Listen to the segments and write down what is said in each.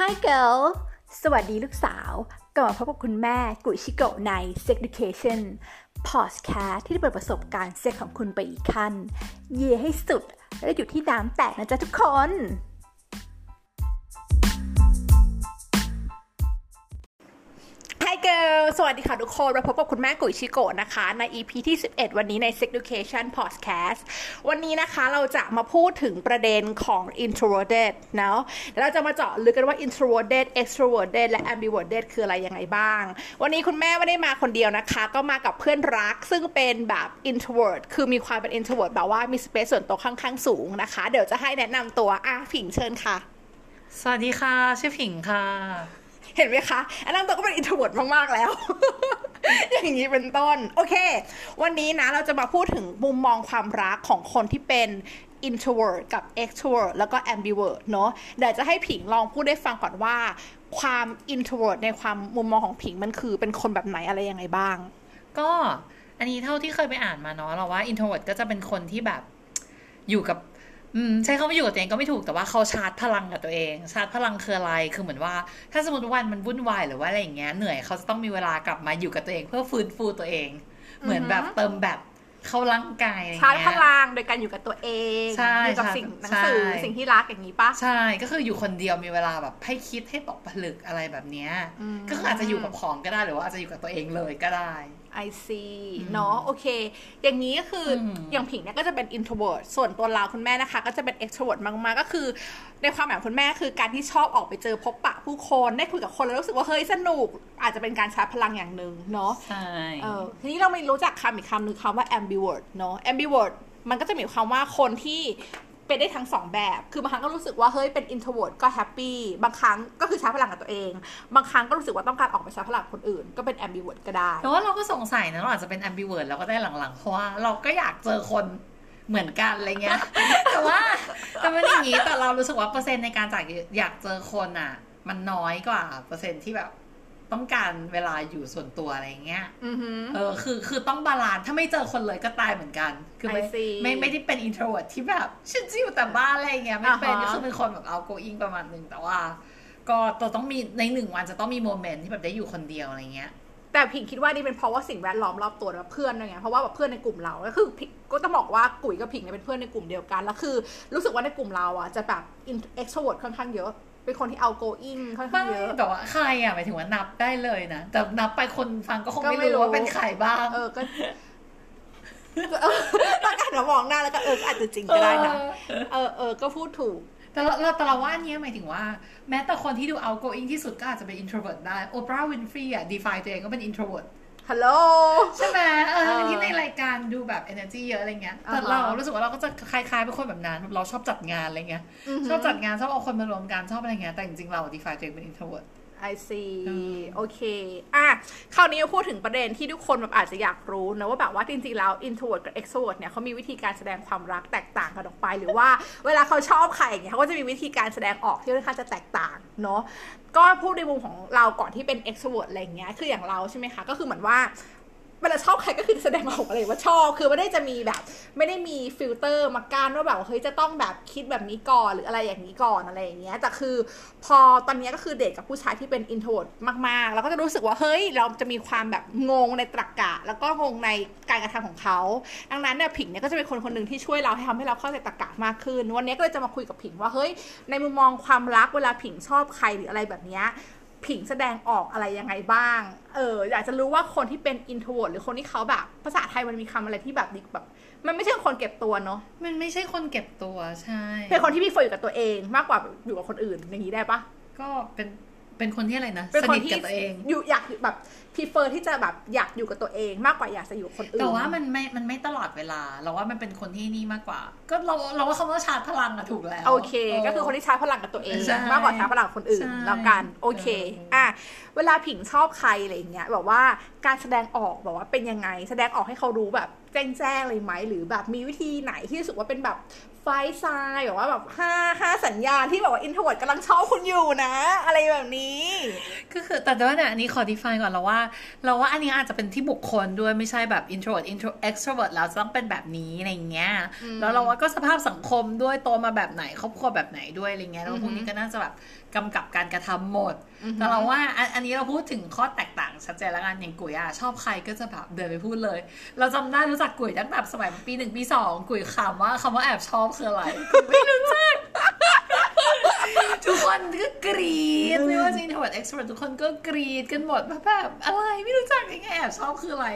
Hi girl สวัสดีลูกสาวกลับมาพบกับคุณแม่กุยชิโกะใน Sex Education Podcast ที่จะเปิดประสบการณ์เซ็กของคุณไปอีกขั้น เย่ให้สุด และอยู่ที่น้ำแตกนะจ๊ะทุกคน สวัสดีค่ะทุกคนมาพบกับคุณแม่กุยชิโกะนะคะ ใน EP ที่ 11 วันนี้ใน Sex Education Podcast วันนี้นะคะเราจะมาพูดถึงประเด็นของ introverted เนาะเราจะมาเจาะลึกกันว่า introverted extroverted และ ambiverted คืออะไรยังไงบ้าง วันนี้คุณแม่ไม่ได้มาคนเดียวนะคะ ก็มากับเพื่อนรักซึ่งเป็นแบบ introvert คือมีความเป็น introvert แบบว่ามี space ส่วนตัวค่อนข้างสูงนะคะ เดี๋ยวจะให้แนะนำตัวอะผิงเชิญค่ะ สวัสดีค่ะ ชื่อผิงค่ะ เห็นไหมคะอันนั้นตัวก็เป็น introvert มากๆแล้ว อย่างนี้เป็นต้น โอเค วันนี้นะเราจะมาพูดถึงมุมมองความรักของคนที่เป็น introvert กับ extrovert แล้วก็ ambivert เนอะเดี๋ยวจะให้ผิงลองพูดได้ฟังก่อนว่า ความ introvert ในความมุมมองของผิงมันคือเป็นคนแบบไหนอะไรยังไงบ้าง ก็อันนี้เท่าที่เคยไปอ่านมาเนาะเราว่า introvert ก็จะเป็นคนที่แบบอยู่กับ อืมใช้คำว่าอยู่กับตัวเองก็ไม่ถูกแต่ว่าเขาชาร์จพลังกับตัวเอง ชาร์จพลังคืออะไรคือเหมือนว่า ถ้าสมมติวันมันวุ่นวายหรือว่าอะไรอย่างเงี้ยเหนื่อยเขาจะต้องมีเวลากลับมาอยู่กับตัวเอง เพื่อฟื้นฟูตัวเอง เหมือนแบบเติมแบบเข้าร่างกายอะไรเงี้ยชาร์จพลังโดยการอยู่กับตัวเองใช่อยู่กับใช่สิ่งหนังสือใช่สิ่งที่รักอย่างนี้ปะใช่ก็คืออยู่คนเดียวมีเวลาแบบให้คิดให้ตกผลึกอะไรแบบเนี้ยอืมก็คืออาจจะอยู่กับของก็ได้หรือว่าอาจจะอยู่กับตัวเองเลยก็ได้ I see เนาะโอเค อย่างนี้ก็คืออมอย่างผิงเนี่ยก็จะเป็น introvert ส่วนตัวเราคุณแม่นะคะ ก็จะเป็น extrovert มากๆก็คือ ในความหมายของคุณแม่คือการที่ชอบออกไปเจอพบปะผู้คนได้คุยกับคนแล้วรู้สึกว่าเฮ้ยสนุก อาจจะเป็นการชาร์จพลังอย่างหนึ่งเนาะใช่เออทีนี้เราไม่รู้จักคำอีกคำหนึ่งคำว่า ambivert เนาะ ambivert มันก็จะมีความว่าคนที่ เป็นได้ทั้งสองแบบ คือบางครั้งก็รู้สึกว่าเฮ้ยเป็น introvert ก็แฮปปี้ บางครั้งก็คือชาร์จพลังกับตัวเอง บางครั้งก็รู้สึกว่าต้องการออกไปชาร์จพลังกับคนอื่น ก็เป็น ambivert ก็ได้ แต่ว่าเราก็สงสัยนะเราอาจจะเป็น ambivert แล้วก็ได้หลังๆเพราะว่าเราก็อยากเจอคนเหมือนกันอะไรเงี้ย แต่ว่าแต่มันอย่างนี้แต่เรารู้สึกว่าเปอร์เซ็นต์ในการจากอยากเจอคนอะ มันน้อยกว่าเปอร์เซ็นต์ที่แบบ ต้องการเวลาอยู่ส่วนตัวอะไรเงี้ยอือหือเออ คือ คือต้อง balance ถ้าไม่เจอคนเลยก็ตายเหมือนกัน คือไม่ I see ไม่ ไม่ได้เป็น introvert ที่แบบฉันจะอยู่แต่บ้านอะไรเงี้ย ไม่เป็นอ่าฮะก็คือเป็นคนแบบ outgoing ประมาณหนึ่งแต่ว่า ก็ตัวต้องมีในหนึ่งวันจะต้องมี moment ที่แบบได้อยู่คนเดียวอะไรเงี้ย แต่ผิงคิดว่านี่เป็นเพราะว่าสิ่งแวดล้อมรอบตัวแบบเพื่อนด้วยไงเพราะว่าแบบเพื่อนในกลุ่มเรา ก็คือผิงก็ต้องบอกว่ากุ๋ยกับผิงเนี่ยเป็นเพื่อนในกลุ่มเดียวกัน แล้วคือ รู้สึกว่าในกลุ่มเราอะจะแบบ extrovert ค่อนข้างเยอะ เป็นคนที่ outgoing ค่อนข้าไม่งเยอะแต่ว่าใครอะหมายถึงว่านับได้เลยนะ แต่นับไปคนฟังก็คงก็ไม่ไม่รู้รู้ว่าเป็นใครบ้าง เออก็เออตอนการมองหน้าแล้วก็เออก็อาจจะจริงก็ได้นะเออเออก็พูดถูกแต่เราเราแต่เราว่าอันเนี้ยหมายถึงว่า แม้แต่คนที่ดู outgoing ที่สุดก็อาจจะเป็น introvert ได้โอปราห์วินฟรีอะ define ตัวเองก็เป็น introvert ฮัลโหลใช่ไหมเออเออที่ในรายการดูแบบ energy เยอะอะไรเงี้ยแต่อ่าฮะเรารู้สึกว่าเราก็จะคล้ายๆเป็นคนแบบนั้นเราชอบจัดงานอะไรเงี้ยชอบจัดงานชอบเอาคนมารวมกันชอบอะไรเงี้ยแต่จริงๆเรา define ตัวเองเป็น introvert I see อืมโอเค อะ คราวนี้มาพูดถึงประเด็นที่ทุกคนแบบอาจจะอยากรู้นะว่าแบบว่าจริงๆแล้ว introvert กับ extrovert เนี่ยเขามีวิธีการแสดงความรักแตกต่างกันออกไป หรือว่าเวลาเขาชอบใครอย่างเงี้ยเขาก็จะมีวิธีการแสดงออกที่ค่อนข้างจะแตกต่างเนาะก็พูดในมุมของเราก่อนที่เป็น extrovert อะไรอย่างเงี้ยคืออย่างเราใช่ไหมคะก็คือเหมือนว่า เวลาชอบใครก็คือแสดงออกอะไรว่าชอบ คือไม่ได้จะมีแบบ ไม่ได้มีฟิลเตอร์มากั้นว่าแบบเฮ้ยจะต้องแบบคิดแบบนี้ก่อนหรืออะไรอย่างนี้ก่อนอะไรอย่างเงี้ยแต่คือพอตอนนี้ก็คือเดทกับผู้ชายที่เป็น introvert มากๆ แล้วก็จะรู้สึกว่าเฮ้ยเราจะมีความแบบงงในตรรกะแล้วก็งงในการกระทำของเขา ดังนั้นเนี่ยผิงเนี่ยก็จะเป็นคนคนหนึ่งที่ช่วยเราให้ทำให้เราเข้าใจตรรกะมากขึ้น วันนี้ก็เลยจะมาคุยกับผิงว่าเฮ้ยในมุมมองความรักเวลาผิงชอบใครหรืออะไรแบบเนี้ย ผิงแสดงออกอะไรยังไงบ้าง เออ อยากจะรู้ว่าคนที่เป็น introvert หรือคนที่เขาแบบ ภาษาไทยมันมีคำอะไรที่แบบดิแบบ มันไม่ใช่คนเก็บตัวเนาะ มันไม่ใช่คนเก็บตัวใช่ เป็นคนที่มีโฟอยู่กับตัวเองมากกว่าอยู่กับคนอื่นอย่างนี้ได้ปะก็เป็น เป็นคนที่อะไรนะเป็นสคนนิทที่กับตัวเองอยู่อยากแบบ prefer ที่จะแบบอยากอยู่กับตัวเองมากกว่าอยากจะอยู่กับคนอื่นแต่ว่ามันไม่มันไม่ตลอดเวลา เราว่ามันเป็นคนที่นี่มากกว่า ก็เราเราว่าคำว่าชาร์จพลังอะถูกแล้วโอเค ก็คือคนที่ชาร์จพลังกับตัวเองใช่มากกว่าชาร์จพลังกับคนอื่นใช่แล้วกันโอเคเอออะเวลาผิงชอบใครอะไรอย่างเงี้ยแบบว่าการแสดงออกแบบว่าเป็นยังไง แสดงออกให้เขารู้แบบแจ้งแจ้งเลยไหมหรือแบบมีวิธีไหนที่รู้สึกว่าเป็นแบบ five signs แบบว่าแบบห้าห้าสัญญาณที่แบบว่า introvert กำลังชอบคุณอยู่นะ อะไรแบบนี้ก็คือแต่ว่าเนี่ยอันนี้ขอ define ก่อนเราว่า เราว่าอันนี้อาจจะเป็นที่บุคคลด้วยไม่ใช่แบบ introvert intro extrovert แล้วจะต้องเป็นแบบนี้อะไรเงี้ยแล้วเราว่าก็สภาพสังคมด้วยโตมาแบบไหนครอบครัวแบบไหนด้วยอะไรเงี้ยแล้วพวกนี้ก็น่าจะแบบกำกับการกระทำหมด แต่เราว่าอันอันนี้เราพูดถึงข้อแตกต่างชัดเจนแล้วกันอย่างกุ๋ยอะชอบใครก็จะแบบเดินไปพูดเลย เราจำได้รู้จักกุ๋ยตั้งแต่สมัยปีหนึ่งปีสองกุ๋ยขำว่าคำว่าแอบชอบคืออะไรกุ๋ยไม่รู้จักทุกคนก็กรี๊ดไม่ว่าจะ introvert extrovert ทุกคนก็กรี๊ดกันหมดว่าแบบอะไรไม่รู้จักยังไงแอบชอบคืออะไร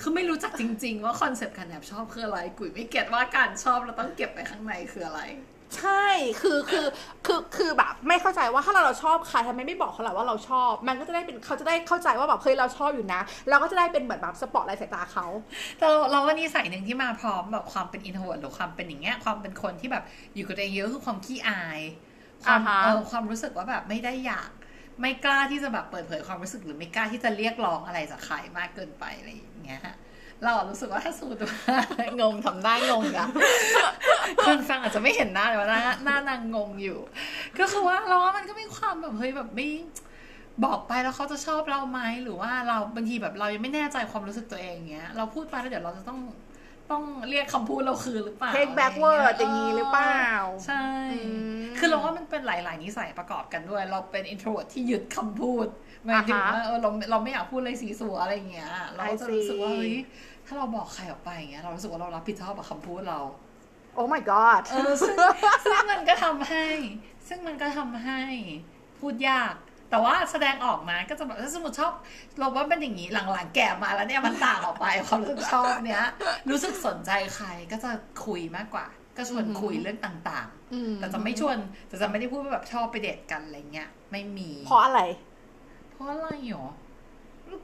คือไม่รู้จักจริง ๆ ว่าคอนเซปต์การแอบชอบคืออะไร กุยไม่เก็ตว่าการชอบเราต้องเก็บไปข้างในคืออะไร ใช่คือคือคือคือแบบไม่เข้าใจว่าถ้าเราเราชอบใครทำไมไม่บอกเขาล่ะว่าเราชอบ มันก็จะได้เป็นเขาจะได้เข้าใจว่าแบบเฮ้ยเราชอบอยู่นะ เราก็จะได้เป็นเหมือนแบบสปอตไลท์สายตาเขาแต่เราเราว่านิสัยหนึ่งที่มาพร้อมแบบความเป็น introvert หรือความเป็นอย่างเงี้ยความเป็นคนที่แบบอยู่กับตัวเองเยอะคือความขี้อายความอ่าฮะเออความรู้สึกว่าแบบไม่ได้อยากไม่กล้าที่จะแบบเปิดเผยความรู้สึกหรือไม่กล้าที่จะเรียกร้องอะไรจากใครมากเกินไปอะไรอย่างเงี้ย เรารู้สึกว่าถ้าสมมติว่างงทำได้งงอะคนฟังอาจจะไม่เห็นหน้าแต่ว่าหน้าหน้านางงงอยู่ ก็คือว่าเราว่ามันก็มีความแบบเฮ้ยแบบไม่บอกไปแล้วเขาจะชอบเราไหมหรือว่าเราบางทีแบบเรายังไม่แน่ใจความรู้สึกตัวเองเงี้ยเราพูดไปแล้วเดี๋ยวเราจะต้องต้องเรียกคำพูดเราคืนหรือเปล่า take backward อย่างนี้หรือเปล่า ใช่อืมคือเราว่ามันเป็นหลาย ๆ นิสัยประกอบกันด้วย เราเป็น introvert ที่ยึดคำพูดหมายถึงว่าเออเราเราไม่อยากพูดอะไรสีสัวอะไรอย่างเงี้ย เราก็จะรู้สึกว่า I see เฮ้ยถ้าเราบอกใครออกไปอย่างเงี้ยเรารู้สึกว่าเรารับผิดชอบกับคำพูดเรา โอ้ my god เออซึ่งซึ่งมันก็ทำให้ ซึ่งมันก็ทำให้พูดยาก แต่ว่าแสดงออกมาก็จะแบบถ้าสมมติชอบ เราว่าเป็นอย่างนี้หลังๆแก่มาแล้วเนี่ยมันต่างออกไปความรู้สึกชอบเนี้ย รู้สึกสนใจใครก็จะคุยมากกว่า ก็ชวนคุยเรื่องต่างอืมๆแต่จะไม่ชวนแต่จะไม่ได้พูดว่าแบบชอบไปเดทกันอะไรเงี้ยไม่มี เพราะอะไร เพราะอะไรหรอ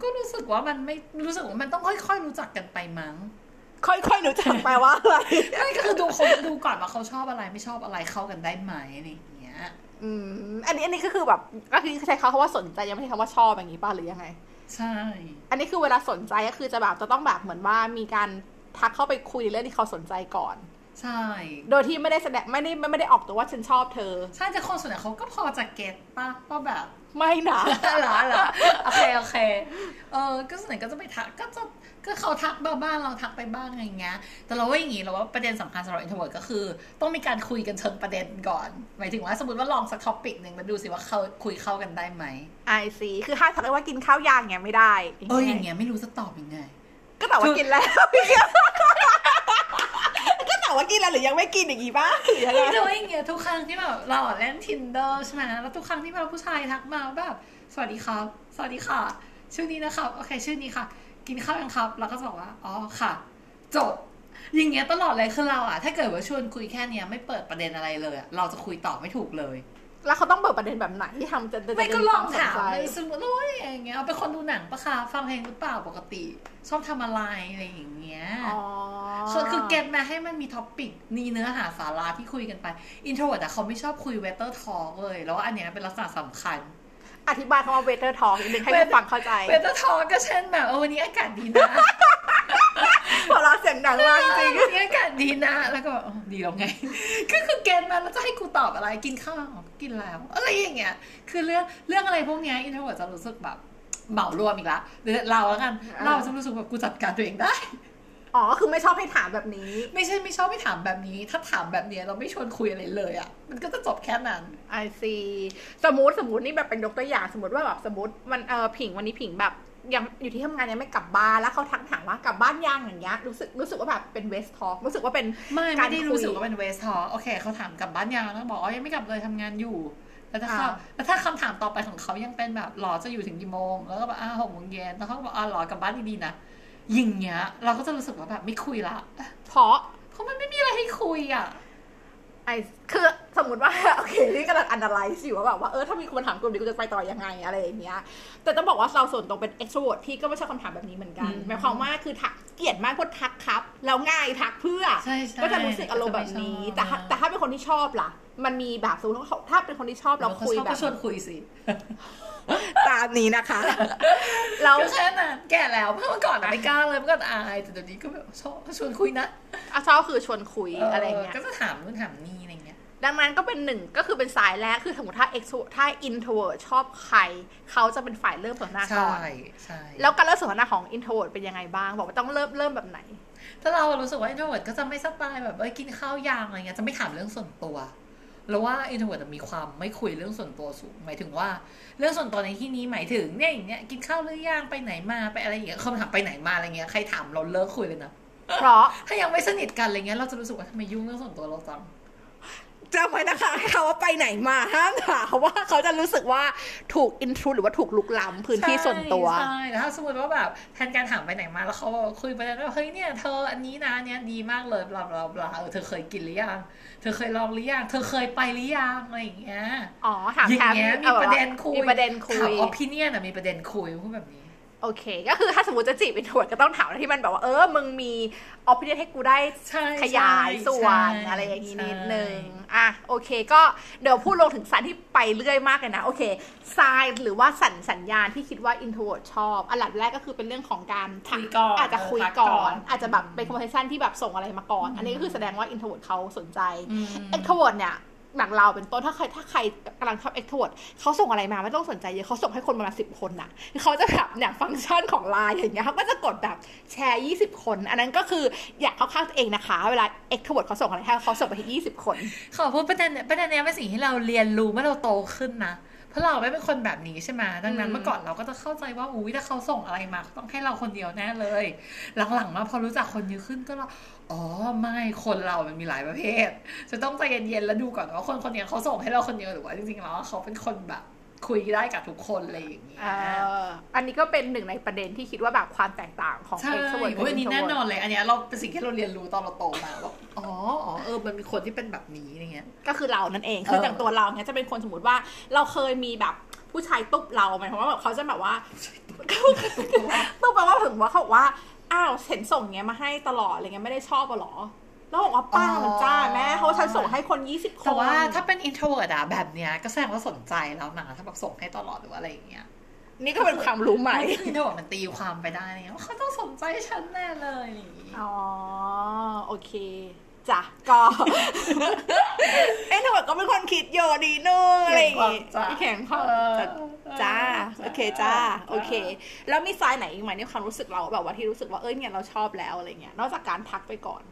ก็รู้สึกว่ามันไม่รู้สึกว่ามันต้องค่อยๆรู้จักกันไปมั้ง ค่อยๆหนูจักไปลว่าอะไรไม่ก็คือดูคนดูก่อนว่าเขาชอบอะไรไม่ชอบอะไรเข้ากันได้ไหมอะไรอย่างเงี้ย อืม อันนี้อันนี้ก็คือแบบก็คือใช้คำว่าสนใจยังไม่ใช่คำว่าชอบอย่างนี้ป่ะหรือยังไง ใช่ อันนี้คือเวลาสนใจก็คือจะแบบจะต้องแบบเหมือนว่ามีการทักเข้าไปคุยในเรื่องที่เขาสนใจก่อนใช่ โดยที่ไม่ได้แสดงไม่ได้ไม่ได้ออกตัวว่าฉันชอบเธอ ใช่แต่คนส่วนใหญ่เขาก็พอจะเก็ตป่ะว่าแบบ ไม่นะเหรอเหรอโอเคโอเค เออ ก็ส่วนใหญ่ก็จะไปทักก็จะก็เขาทักบ้าบ้านเราทักไปบ้างอะไรอย่างเงี้ย แต่เราว่าอย่างงี้เราว่าประเด็นสำคัญสำหรับ introvert ก็คือ ต้องมีการคุยกันเชิงประเด็นก่อน หมายถึงว่าสมมติว่าลองสักท็อปิกหนึ่งมาดูสิว่าเขาคุยเข้ากันได้ไหมไอซีคือห้ามทักเลยว่ากินข้าวยางเงี้ยไม่ได้ เอออย่างเงี้ยไม่รู้จะตอบยังไง ก็แต่ว่ากินแล้ว ก็แต่ว่ากินแล้วหรือยังไม่กินอย่างงี้ป่ะหรือยังไงแต่ว่าอย่างเงี้ยทุกครั้งที่แบบเราเล่น tinder ใช่ไหมแล้วทุกครั้งที่แบบผู้ชายทักมาแบบ สวัสดีครับ สวัสดีค่ะ ชื่อนี้นะครับโอเค ชื่อนี้ค่ะ กินข้าวยังครับ แล้วก็จะบอกว่าอ๋อค่ะ จบอย่างเงี้ยตลอดเลยคือเราอะถ้าเกิดว่าชวนคุยแค่เนี้ยไม่เปิดประเด็นอะไรเลยอะเราจะคุยต่อไม่ถูกเลย แล้วเขาต้องเปิดประเด็นแบบไหนที่ทำจะจะไม่ก็ลองถามจะเลยสมมติว่าอย่างเงี้ยเอาเป็นคนดูหนังปะคะฟังเพลงหรือเปล่าปกติ ชอบทำอะไรอะไรอย่างเงี้ยอ๋อคือคือ get มาให้มันมี topic มีเนื้อหาสาระที่คุยกันไปintrovert อะเขาไม่ชอบคุย weather talk เลย แล้วว่าอันเนี้ยเป็นลักษณะสำคัญอธิบายคำว่าเวเตอร์ทอ k นิดนึงให้ผู้ฟังเข้าใจ weather talk ก็เช่นแบบเออวันนี้อากาศดีนะหัว เราะเสียงดังมากจริงวันนี้อากาศดีนะ แล้วก็แบบอ๋อดีแล้วไง ก็คือเกณฑ์มาแล้วจะให้กูตอบอะไรกินข้าวอ๋อกินแล้วอะไรอย่างเงี้ย คือเรื่องเรื่องอะไรพวกเนี้ย introvert จะรู้สึกแบบเหมารวมอีกละหรือเราแล้วกัน เราจะรู้สึกแบบกูจัดการตัวเองได้อ๋อก็คือไม่ชอบให้ถามแบบนี้ ไม่ใช่ไม่ชอบไม่ถามแบบนี้ ถ้าถามแบบเนี้ยเราไม่ชวนคุยอะไรเลยอะมันก็จะจบแค่นั้นไอซีสมมติสมมตินี่แบบเป็นยกตัวอย่างสมมติว่าแบบสมมติมันเออผิงวันนี้ผิงแบบ ยังอยู่ที่ทำงานยังไม่กลับบ้านแล้วเขาทักถามว่ากลับบ้านยังอย่างเงี้ยรู้สึกรู้สึกว่าแบบเป็นเวสทอ k รู้สึกว่าเป็นไม่กาไม่รได้คุรู้ยสึกว่าเป็นเวสทอโอเคเขาถามกลับบ้านยังแล้วบอกอ๋อยังไม่กลับเลยทำงานอยู่แล้วถ้าเขาอ่าแล้วถ้าคำถามต่อไปของเขายังเป็นแบบหรอจะอยู่ถึงกี่โมง แล้วก็แบบอ้าหกโมงเย็นแล้วเขาก็บอกอ๋อหรอกลับบ้านดีๆนะยิงเงี้ย เราก็จะรู้สึกว่าแบบไม่คุยละเพราะเพราะมันไม่มีอะไรให้คุยอะ ไอคือสมมติว่าโอเคนี่กำลังอันตรายสิว่าแบบว่าเออถ้ามีคนถามกลุ่มนี้กูจะไปต่อยังไงอะไรอย่างเงี้ยแต่ต้องบอกว่าเราส่วนตรงเป็น extrovert พี่ก็ไม่ชอบคำถามแบบนี้เหมือนกันอืมหมายความว่าคือทักเกลียดมากพวกทักครับแล้วง่ายทักเพื่อใช่ใช่ก็จะรู้สึกอารมณ์แบบนี้ แต่ถ้าไม่ชอบแต่ถ้าเป็นคนที่ชอบล่ะ มันมีแบบสมมติว่าเขาถ้าเป็นคนที่ชอบเราคุยเขาแบก็บชวนคุยสิตามนี้นะคะแล้วก็แค่นั้นแก่แล้วเมื่อก่อนอะไม่กล้าเลยเมื่อก่อนอายแต่เดี๋ยวนี้ก็แบบชอบชวนคุยนะไออะชอบคือชวนคุยอะไรเงี้ยก็จะถามนู่นถามนี่อะไรเงี้ยดังนั้นก็เป็นหนึ่งก็คือเป็นสายแรกคือสมมติถ้า extrovert ถ้า introvert ชอบใคร เขาจะเป็นฝ่ายเริ่มสนทนาก่ใช่อนใช่แล้วการเริ่มสนทนาของ introvert เป็นยังไงบ้าง บอกว่าต้องเริ่มเริ่มแบบไหน ถ้าเรารู้สึกว่า introvert ก็จะไม่สไตล์แบบเอ้ยกินข้าวยางอะไรเงี้ยจะไม่ถามเรื่องส่วนตัวแล้วว่า introvert มีความไม่คุยเรื่องส่วนตัวสูงหมายถึงว่า เรื่องส่วนตัวในที่นี้หมายถึงเนี่ยอย่างเงี้ยกินข้าวหรือยังไปไหนมาไปอะไรอย่างเงี้ยคำถามไปไหนมาอะไรเงี้ยใครถามเราเลิกคุยเลยนะ เพราะถ้ายังไม่สนิทกันอะไรเงี้ยเราจะรู้สึกว่าทำไมยุ่งเรื่องส่วนตัวเราจังจำไว้นะคะให้เขาว่าไปไหนมาห้ามถามเพราะว่าเขาจะรู้สึกว่าถูก intrude หรือว่าถูกลุกล้ำพื้นที่ส่วนตัวใช่แต่ถ้าสมมติว่าแบบแทนการถามไปไหนมาแล้วเขาคุยไปแล้วว่าเฮ้ยเนี่ยเธออันนี้นะอันเนี้ยดีมากเลยบลาบลาบลาเออเธอเคยกินหรือยังเธอเคยลองหรือยังเธอเคยไปหรือยังอะไรอย่างเงี้ยอ๋อถามอย่างแทนเงี้ยมีอาแบบประว่าเด็นคุยมีประเด็นคุถามยออพิเนียนอะมีประเด็นคุยพูดแบบนี้ โอเค ก็คือถ้าสมมติจะจีบ introvert ก็ต้องถามอะไรที่มันแบบว่า เออ มึงมี opinion ให้กูได้ใช่ขยายใช่ส่วนใช่อะไรอย่างนี้นิดใช่นึง อะ โอเค ก็เดี๋ยวพูดลงถึงสารที่ไปเรื่อยมากเลยนะ โอเคทรายหรือว่าสัญสัญญาณที่คิดว่า introvert ชอบ อันดับแรกก็คือเป็นเรื่องของการทัคุยก่อน อาจจะคุยเออทักก่ก่ออนนอาจจะแบบเป็น conversation ที่แบบส่งอะไรมาก่อน อันนี้ก็คือแสดงว่า introvert เขาสนใจอืม extrovert เนี่ย อย่างเราเป็นต้นถ้าใครถ้าใครกำลังทำเอ็กโทดเขาส่งอะไรมาไม่ต้องสนใจเยอะเขาส่งให้คนประมาณสิบคนน่ะเขาจะแบบเนี่ยฟังก์ชันของไลน์อย่างเงี้ยเขาก็จะกดแบบแชร์ยี่สิบคน อันนั้นก็คืออยากเข้าข้างตัวเองนะคะ เวลาเอ็กโทดเขาส่งอะไรให้เขาส่งไปที่สิบคนขอพูดประเด็นเนี่ยประเด็นเนี้ยเป็นสิ่งที่เราเรียนรู้เมื่อเราโตขึ้นนะ เพราะเราไม่เป็นคนแบบนี้ใช่ไหมดังนั้นอืมเมื่อก่อนเราก็จะเข้าใจว่าอุ้ยถ้าเขาส่งอะไรมาเขาต้องให้เราคนเดียวแน่เลย หลังๆมาพอรู้จักคนเยอะขึ้นก็เราอ๋อไม่คนเรามันมีหลายประเภท จะต้องใจเย็นๆแล้วดูก่อนว่าคนคนเนี้ยเขาส่งให้เราคนเดียวหรือว่าจริงๆแล้วเขาเป็นคนแบบ คุยได้กับทุกคนอะไรอย่างเงี้ยเอ่ออันนี้ก็เป็นหนึ่งในประเด็นที่คิดว่าแบบความแตกต่างของใช่ extrovert โอ้ยอันนี้แน่นอน introvert เลย อันเนี้ยเราเป็นสิ่งที่เราเรียนรู้ตอนเราโตมาว่าอ๋ออ๋อเออมันมีคนที่เป็นแบบนี้อะไรเงี้ย ก็คือเรานั่นเองคือเอออย่างตัวเราเนี่ยจะเป็นคนสมมติว่าเราเคยมีแบบผู้ชายตุ๊บเราหมายความว่าแบบเขาจะแบบว่าตุ๊บแปลว่าถึงว่าเขาบอกว่าอ้าวเห็นส่งเงี้ยมาให้ตลอดอะไรเงี้ยไม่ได้ชอบอะหรอ แล้วบอกว่าป้าอ๋อมันจ้าแม่เพราะว่าฉันส่งให้คนยี่สิบคน แต่ว่าถ้าเป็น introvert อะแบบเนี้ยก็แสดงว่าสนใจแล้วนะถ้าแบบส่งให้ตลอดหรือว่าอะไรอย่างเงี้ยนี่ก็เป็นความรู้ใหม่ไม่ introvert มันตีความไปได้เนี่ยว่าเขาต้องสนใจฉันแน่เลยอะไรอย่างงี้อ๋อ โอเค จ้ะ ก็เอ้ยหนูก็เป็นคนคิดโยดีนู่นอะไรอย่างงี้แข็งพอจ้า โอเคจ้า โอเค แล้วมี sign ไหนอีกไหมในความรู้สึกเราแบบว่าที่รู้สึกว่าเอ้ยเนี่ยเราชอบแล้วอะไรเงี้ย นอกจากการทักไปก่อน